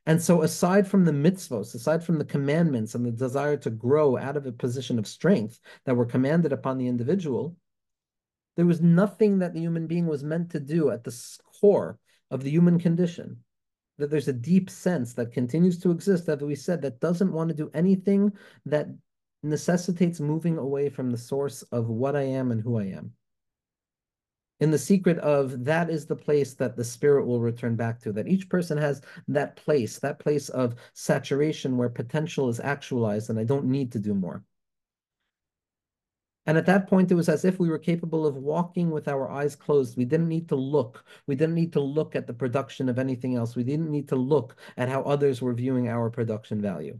And so, aside from the mitzvos, aside from the commandments and the desire to grow out of a position of strength that were commanded upon the individual, there was nothing that the human being was meant to do at the core of the human condition. That there's a deep sense that continues to exist, as we said, that doesn't want to do anything that necessitates moving away from the source of what I am and who I am. In the secret of that is the place that the spirit will return back to, that each person has that place, that place of saturation where potential is actualized and I don't need to do more. And at that point, it was as if we were capable of walking with our eyes closed. We didn't need to look. We didn't need to look at the production of anything else. We didn't need to look at how others were viewing our production value.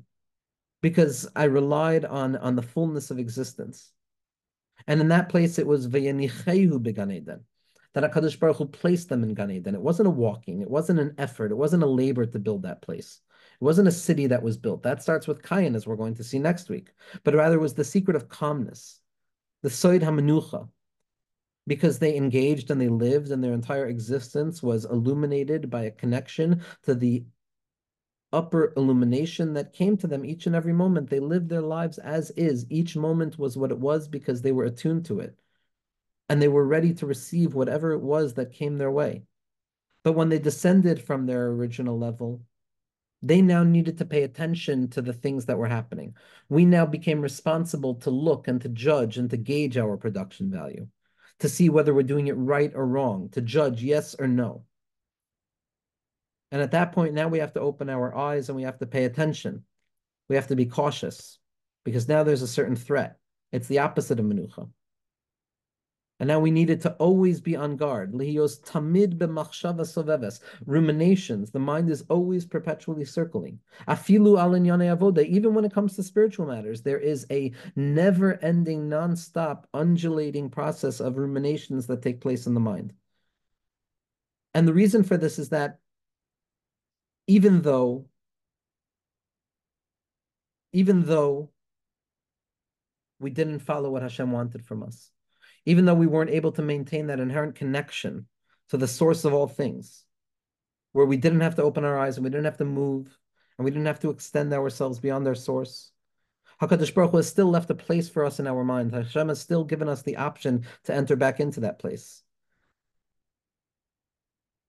Because I relied on, on the fullness of existence. And in that place, it was Vayanichehu Began Eden that HaKadosh Baruch Hu placed them in Gan Eden. It wasn't a walking, it wasn't an effort, it wasn't a labor to build that place. It wasn't a city that was built. That starts with Kayin, as we're going to see next week. But rather, was the secret of calmness, the Soid HaMenucha, because they engaged and they lived, and their entire existence was illuminated by a connection to the upper illumination that came to them each and every moment. They lived their lives as is. Each moment was what it was because they were attuned to it and they were ready to receive whatever it was that came their way. But when they descended from their original level, they now needed to pay attention to the things that were happening. We now became responsible to look and to judge and to gauge our production value, to see whether we're doing it right or wrong, to judge yes or no. And at that point, now we have to open our eyes and we have to pay attention. We have to be cautious because now there's a certain threat. It's the opposite of menucha. And now we needed to always be on guard. Lihios tamid b'machshava soveves. Ruminations. The mind is always perpetually circling. Afilu alin avoda. Even when it comes to spiritual matters, there is a never-ending, non-stop, undulating process of ruminations that take place in the mind. And the reason for this is that even though, even though we didn't follow what Hashem wanted from us, even though we weren't able to maintain that inherent connection to the source of all things, where we didn't have to open our eyes and we didn't have to move and we didn't have to extend ourselves beyond their source. HaKadosh Baruch Hu has still left a place for us in our mind. Hashem has still given us the option to enter back into that place.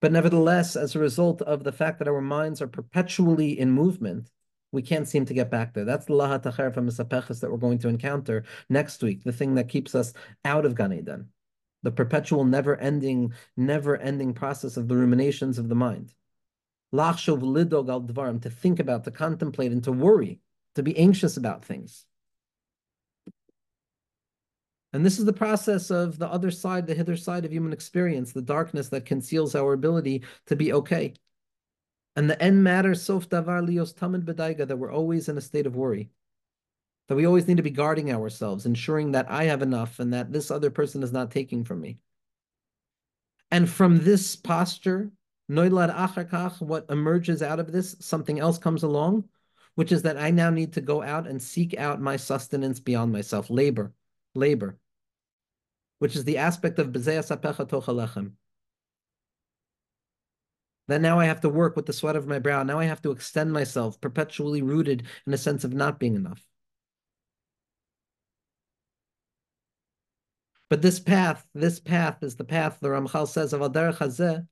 But nevertheless, as a result of the fact that our minds are perpetually in movement, we can't seem to get back there. That's the lahat misapeches that we're going to encounter next week, the thing that keeps us out of Gan Eden, the perpetual, never-ending, never-ending process of the ruminations of the mind. Lachshov lidog al dvarim, to think about, to contemplate, and to worry, to be anxious about things. And this is the process of the other side, the hither side of human experience, the darkness that conceals our ability to be okay. And the end matter, sof davar lios tamid bedaiga, that we're always in a state of worry. That we always need to be guarding ourselves, ensuring that I have enough and that this other person is not taking from me. And from this posture, noilad achakach, what emerges out of this, something else comes along, which is that I now need to go out and seek out my sustenance beyond myself, labor, labor, which is the aspect of bezeas apecha tochalechem that now I have to work with the sweat of my brow. Now I have to extend myself, perpetually rooted in a sense of not being enough. But this path, this path is the path the Ramchal says of Adar Chazeh,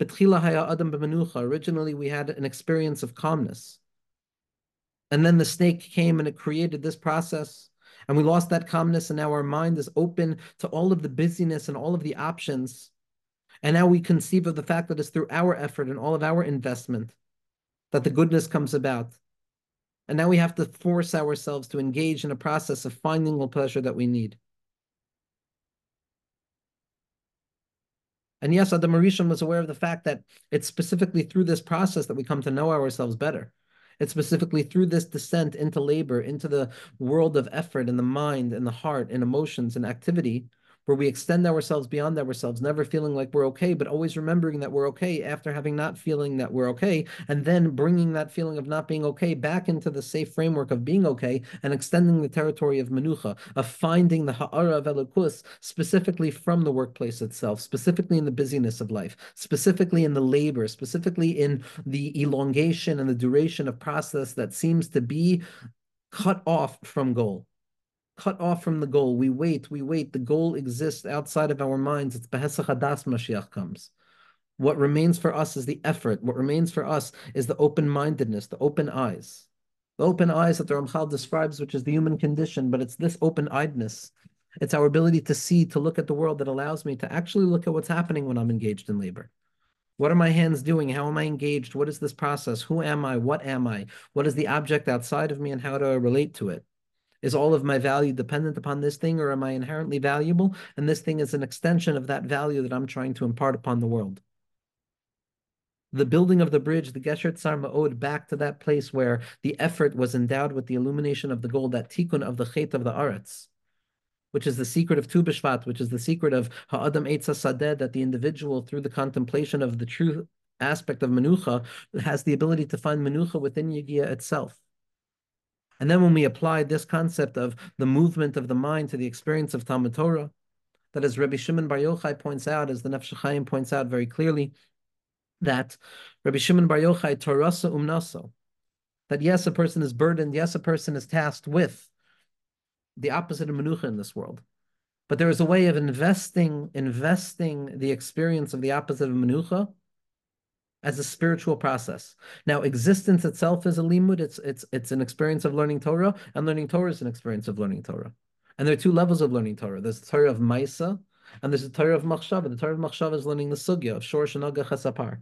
haya adam b'menucha. Originally, we had an experience of calmness. And then the snake came and it created this process. And we lost that calmness, and now our mind is open to all of the busyness and all of the options and now we conceive of the fact that it's through our effort and all of our investment that the goodness comes about. And now we have to force ourselves to engage in a process of finding the pleasure that we need. And yes, Adam Arishon was aware of the fact that it's specifically through this process that we come to know ourselves better. It's specifically through this descent into labor, into the world of effort and the mind and the heart and emotions and activity, where we extend ourselves beyond ourselves, never feeling like we're okay, but always remembering that we're okay after having not feeling that we're okay, and then bringing that feeling of not being okay back into the safe framework of being okay and extending the territory of menucha, of finding the ha'ara of elokus specifically from the workplace itself, specifically in the busyness of life, specifically in the labor, specifically in the elongation and the duration of process that seems to be cut off from goal cut off from the goal. We wait, we wait. The goal exists outside of our minds. It's Behesach Hadas Mashiach comes. What remains for us is the effort. What remains for us is the open-mindedness, the open eyes. The open eyes that the Ramchal describes, which is the human condition, but it's this open-eyedness. It's our ability to see, to look at the world that allows me to actually look at what's happening when I'm engaged in labor. What are my hands doing? How am I engaged? What is this process? Who am I? What am I? What is the object outside of me and how do I relate to it? Is all of my value dependent upon this thing, or am I inherently valuable? And this thing is an extension of that value that I'm trying to impart upon the world. The building of the bridge, the Gesher Tzar Ma'od, back to that place where the effort was endowed with the illumination of the gold, that tikkun of the chet of the aretz, which is the secret of Tu B'Shvat, which is the secret of Ha'adam Eitz Sadeh, that the individual, through the contemplation of the true aspect of Menucha, has the ability to find Menucha within Yigia itself. And then when we apply this concept of the movement of the mind to the experience of Talmud Torah, that as Rabbi Shimon Bar Yochai points out, as the Nefesh Chaim points out very clearly, that Rabbi Shimon Bar Yochai Torasa umnaso, that yes, a person is burdened, yes, a person is tasked with the opposite of Menucha in this world. But there is a way of investing, investing the experience of the opposite of Menucha as a spiritual process. Now, existence itself is a limud. It's it's it's an experience of learning Torah, and learning Torah is an experience of learning Torah. And there are two levels of learning Torah. There's the Torah of Maisa, and there's the Torah of Machshava. The Torah of Machshava is learning the sugya of Shor Shanaga Chasapar.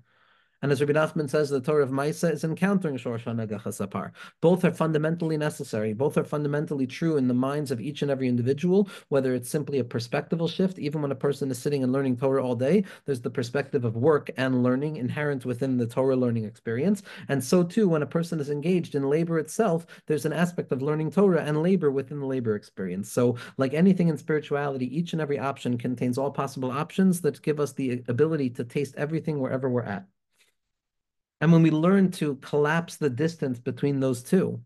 And as Rabbi Nachman says, the Torah of Maisa is encountering Shor Sapar. Both are fundamentally necessary. Both are fundamentally true in the minds of each and every individual, whether it's simply a perspectival shift. Even when a person is sitting and learning Torah all day, there's the perspective of work and learning inherent within the Torah learning experience. And so too, when a person is engaged in labor itself, there's an aspect of learning Torah and labor within the labor experience. So, like anything in spirituality, each and every option contains all possible options that give us the ability to taste everything wherever we're at. And when we learn to collapse the distance between those two,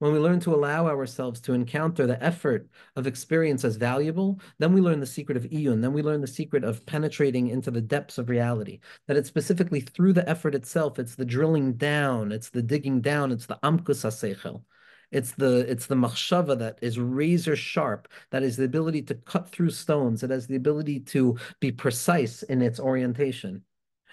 when we learn to allow ourselves to encounter the effort of experience as valuable, then we learn the secret of iyun. Then we learn the secret of penetrating into the depths of reality. That it's specifically through the effort itself. It's the drilling down. It's the digging down. It's the amkus haseichel. It's the it's the machshava that is razor sharp. That is the ability to cut through stones. It has the ability to be precise in its orientation.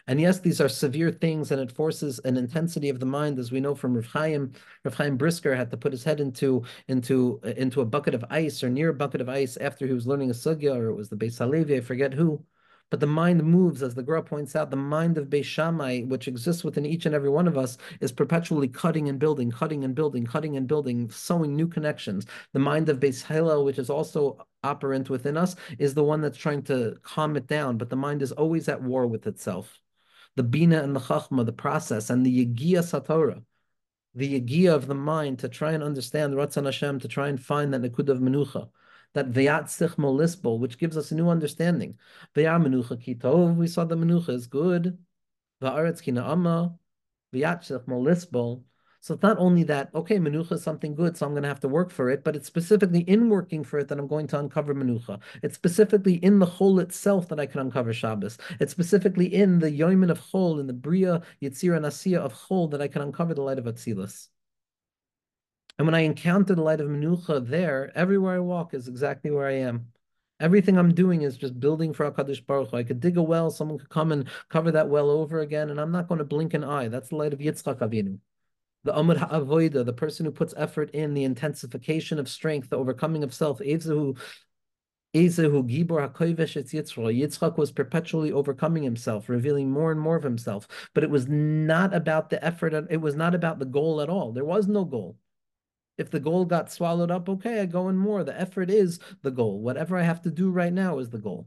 And yes, these are severe things, and it forces an intensity of the mind, as we know from Rav Chaim. Rav Chaim Brisker had to put his head into into into a bucket of ice or near a bucket of ice after he was learning a sugya, or it was the Beis Halevi, I forget who. But the mind moves, as the Gra points out, the mind of Beis Shammai, which exists within each and every one of us, is perpetually cutting and building, cutting and building, cutting and building, sewing new connections. The mind of Beis Hillel, which is also operant within us, is the one that's trying to calm it down, but the mind is always at war with itself the bina and the chachma, the process, and the yegia satora, the yegia of the mind to try and understand Ratzon Hashem, to try and find that nikud of menucha, that vayat sichmo lisbol, which gives us a new understanding. Vayar menucha kitov, we saw the menucha is good. Va'aretz kina amma, vayat sichmo lisbol, so it's not only that, okay, Menucha is something good, so I'm going to have to work for it, but it's specifically in working for it that I'm going to uncover Menucha. It's specifically in the Chol itself that I can uncover Shabbos. It's specifically in the Yoimin of Chol, in the Bria, Yitzira, and Asiya of Chol that I can uncover the light of Atzilus. And when I encounter the light of Menucha there, everywhere I walk is exactly where I am. Everything I'm doing is just building for HaKadosh Baruch Hu. I could dig a well, someone could come and cover that well over again, and I'm not going to blink an eye. That's the light of Yitzchak Avinu the Amud Ha'avoida, the person who puts effort in the intensification of strength, the overcoming of self, Ezehu. Yitzchak was perpetually overcoming himself, revealing more and more of himself. But it was not about the effort, it was not about the goal at all. There was no goal. If the goal got swallowed up, okay, I go in more. The effort is the goal. Whatever I have to do right now is the goal.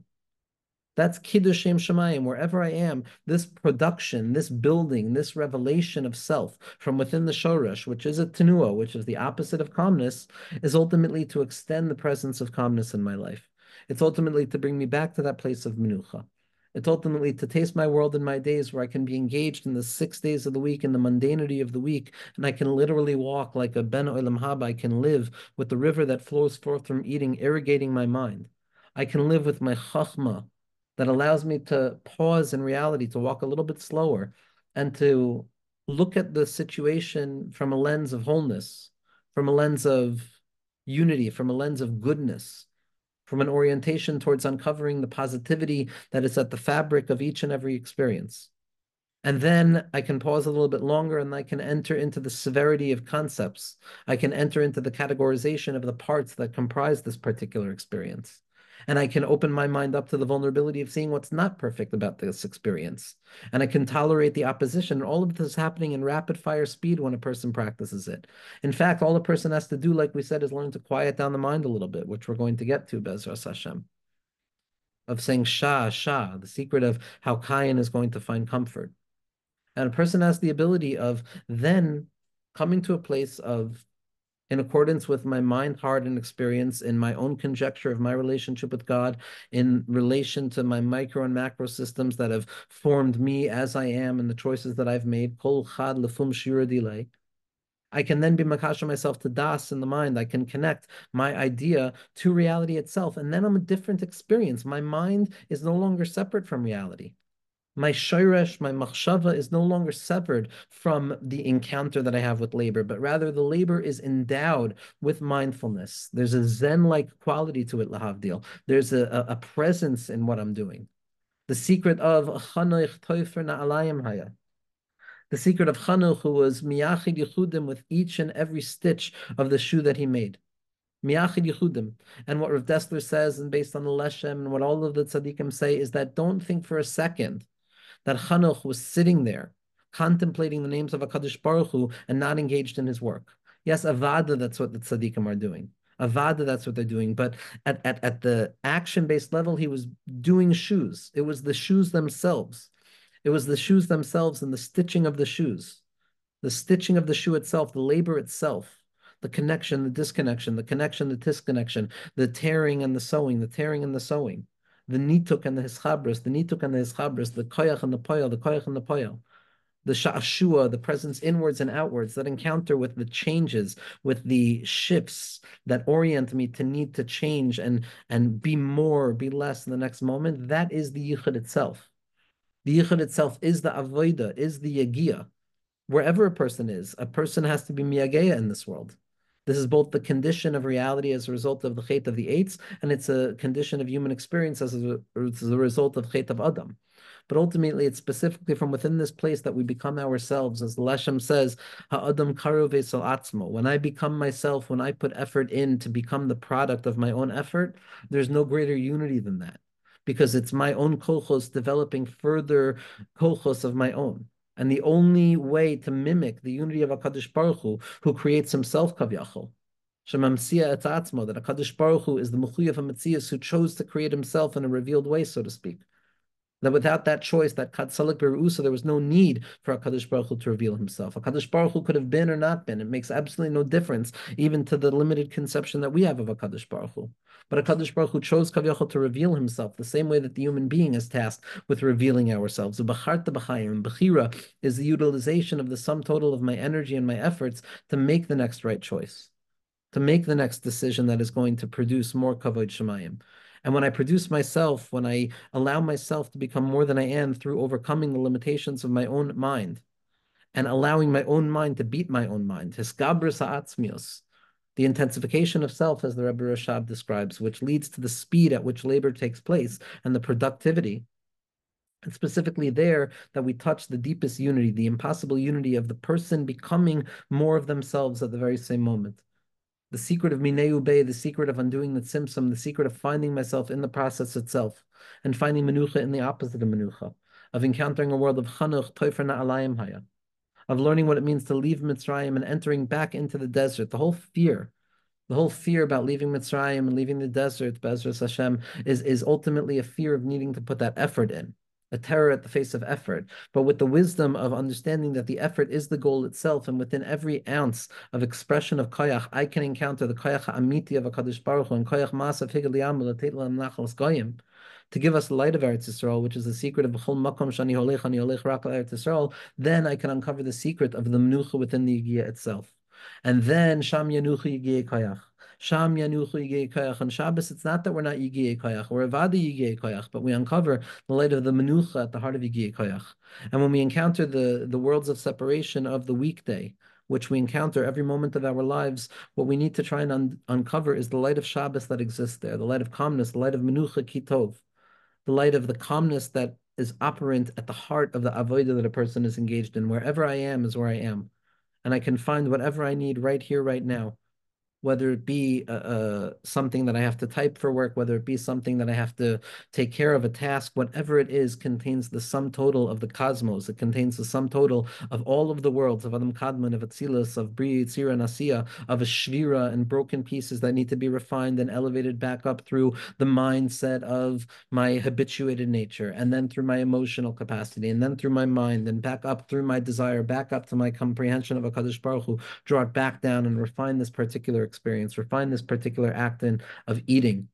That's Kiddush Shem Shemayim. Wherever I am, this production, this building, this revelation of self from within the Shoresh, which is a tenua, which is the opposite of calmness, is ultimately to extend the presence of calmness in my life. It's ultimately to bring me back to that place of menucha. It's ultimately to taste my world in my days where I can be engaged in the six days of the week, in the mundanity of the week, and I can literally walk like a Ben Olam Haba. I can live with the river that flows forth from eating, irrigating my mind. I can live with my chachma, that allows me to pause in reality, to walk a little bit slower, and to look at the situation from a lens of wholeness, from a lens of unity, from a lens of goodness, from an orientation towards uncovering the positivity that is at the fabric of each and every experience. And then I can pause a little bit longer and I can enter into the severity of concepts. I can enter into the categorization of the parts that comprise this particular experience. And I can open my mind up to the vulnerability of seeing what's not perfect about this experience. And I can tolerate the opposition. All of this is happening in rapid fire speed when a person practices it. In fact, all a person has to do, like we said, is learn to quiet down the mind a little bit, which we're going to get to, Bezras Hashem. Of saying Shah, Shah, the secret of how Kayan is going to find comfort. And a person has the ability of then coming to a place of in accordance with my mind, heart, and experience, in my own conjecture of my relationship with God, in relation to my micro and macro systems that have formed me as I am and the choices that I've made. Kol chad lefum. I can then be makasha myself to das in the mind. I can connect my idea to reality itself, and then I'm a different experience. My mind is no longer separate from reality my shayresh, my machshava is no longer severed from the encounter that I have with labor, but rather the labor is endowed with mindfulness. There's a Zen-like quality to it, lahavdil. There's a, a, presence in what I'm doing. The secret of. The secret of Chanuch, who was miyachid yichudim with each and every stitch of the shoe that he made. Miyachid. And what Rav Dessler says, and based on the Leshem, and what all of the tzaddikim say, is that don't think for a second that Chanuch was sitting there contemplating the names of HaKadosh Baruch Hu and not engaged in his work. Yes, Avada, that's what the tzaddikim are doing. Avada, that's what they're doing. But at, at, at the action-based level, he was doing shoes. It was the shoes themselves. It was the shoes themselves and the stitching of the shoes. The stitching of the shoe itself, the labor itself, the connection, the disconnection, the connection, the disconnection, the tearing and the sewing, the tearing and the sewing the nituk and the hischabris, the nituk and the hischabris, the koyach and the poyel, the koyach and the poyel, the sha'ashua, the presence inwards and outwards, that encounter with the changes, with the shifts that orient me to need to change and, and be more, be less in the next moment, that is the yichud itself. The yichud itself is the avoida, is the yagia. Wherever a person is, a person has to be miyageya in this world. This is both the condition of reality as a result of the chait of the eights, and it's a condition of human experience as a, as a result of chait of Adam. But ultimately, it's specifically from within this place that we become ourselves. As Leshem says, Ha'adam atzmo. When I become myself, when I put effort in to become the product of my own effort, there's no greater unity than that. Because it's my own kolchos developing further kolchos of my own. And the only way to mimic the unity of HaKadosh Baruch Hu, who creates himself kavyachol, Shemamsia etatzmo, that HaKadosh Baruch Hu is the Mechuyev HaMetzias who chose to create himself in a revealed way, so to speak. That without that choice, that Katsalik Berusa, there was no need for HaKadosh Baruch Hu to reveal himself. HaKadosh Baruch Hu could have been or not been. It makes absolutely no difference, even to the limited conception that we have of HaKadosh Baruch Hu. But HaKadosh Baruch Hu chose Kavyachal to reveal himself the same way that the human being is tasked with revealing ourselves. B'charta b'chayim, b'chira is the utilization of the sum total of my energy and my efforts to make the next right choice, to make the next decision that is going to produce more kavod shemayim. And when I produce myself, when I allow myself to become more than I am through overcoming the limitations of my own mind and allowing my own mind to beat my own mind, the intensification of self, as the Rebbe Rashab describes, which leads to the speed at which labor takes place and the productivity. And specifically there that we touch the deepest unity, the impossible unity of the person becoming more of themselves at the very same moment the secret of Mineu Bay, the secret of undoing the Tzimtzum, the secret of finding myself in the process itself, and finding Menucha in the opposite of Menucha, of encountering a world of Chanuch, Toifer Na'alayim Haya, of learning what it means to leave Mitzrayim and entering back into the desert. The whole fear, the whole fear about leaving Mitzrayim and leaving the desert, Bezras Hashem, is, is ultimately a fear of needing to put that effort in a terror at the face of effort, but with the wisdom of understanding that the effort is the goal itself, and within every ounce of expression of koyach, I can encounter the koyach amiti of a Hakadosh Baruch Hu and koyach masav higel goyim. To give us the light of Eretz Yisrael, which is the secret of B'chol Makom Shani Holech Ani Holech Rak Eretz Yisrael, then I can uncover the secret of the Menucha within the Yigiyah itself. And then Sham Yanucha Yigiyah Koyach. Sham Yanuchu Yigei Koyach. On Shabbos, it's not that we're not Yigei Koyach, we're Avada Yigei Koyach, but we uncover the light of the Menucha at the heart of Yigei Koyach. And when we encounter the, the worlds of separation of the weekday, which we encounter every moment of our lives, what we need to try and un- uncover is the light of Shabbos that exists there, the light of calmness, the light of Menucha Kitov, the light of the calmness that is operant at the heart of the avodah that a person is engaged in. Wherever I am is where I am. And I can find whatever I need right here, right now whether it be uh, uh, something that I have to type for work, whether it be something that I have to take care of a task, whatever it is, contains the sum total of the cosmos. It contains the sum total of all of the worlds, of Adam Kadmon, of Atzilus, of Bri, Tzira, and of a Shvira and broken pieces that need to be refined and elevated back up through the mindset of my habituated nature, and then through my emotional capacity, and then through my mind, and back up through my desire, back up to my comprehension of HaKadosh Baruch Hu, draw it back down and refine this particular experience, refine this particular act in, of eating,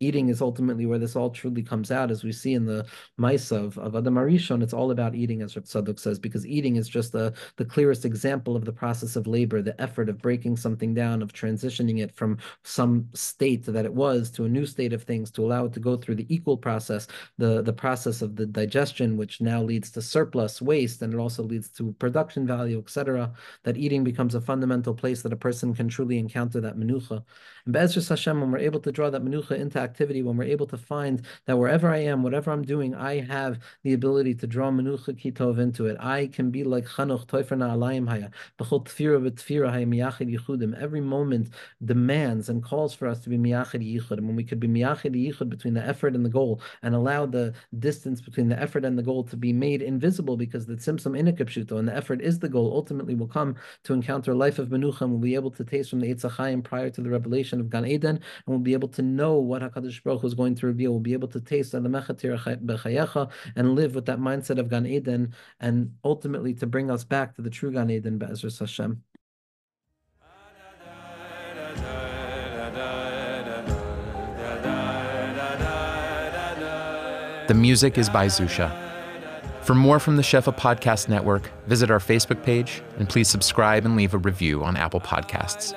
eating is ultimately where this all truly comes out, as we see in the mice of, of Adam Arishon. It's all about eating, as Rav Tzadok says, because eating is just the, the clearest example of the process of labor, the effort of breaking something down, of transitioning it from some state that it was to a new state of things, to allow it to go through the equal process, the, the process of the digestion, which now leads to surplus, waste, and it also leads to production value, etc. That eating becomes a fundamental place that a person can truly encounter that menucha. And Be'ezras Hashem, when we're able to draw that menucha into activity, when we're able to find that wherever I am, whatever I'm doing, I have the ability to draw menucha kitov into it. I can be like Chanuch Toifer Na'alayim Haya, B'chol Tfira V'Tfira Haya Miyachid Yichudim. Every moment demands and calls for us to be Miyachid Yichud. And when we could be Miyachid Yichud between the effort and the goal and allow the distance between the effort and the goal to be made invisible because the Tzimtzum Inikapshuto and the effort is the goal, ultimately will come to encounter a life of Menucha and we'll be able to taste from the Eitzachayim prior to the revelation of Gan Eden and we'll be able to know what HaKadosh Baruch Hu is going to reveal. We'll be able to taste the and live with that mindset of Gan Eden and ultimately to bring us back to the true Gan Eden, Be'ezras Hashem. The music is by Zusha. For more from the Shefa Podcast Network, visit our Facebook page and please subscribe and leave a review on Apple Podcasts.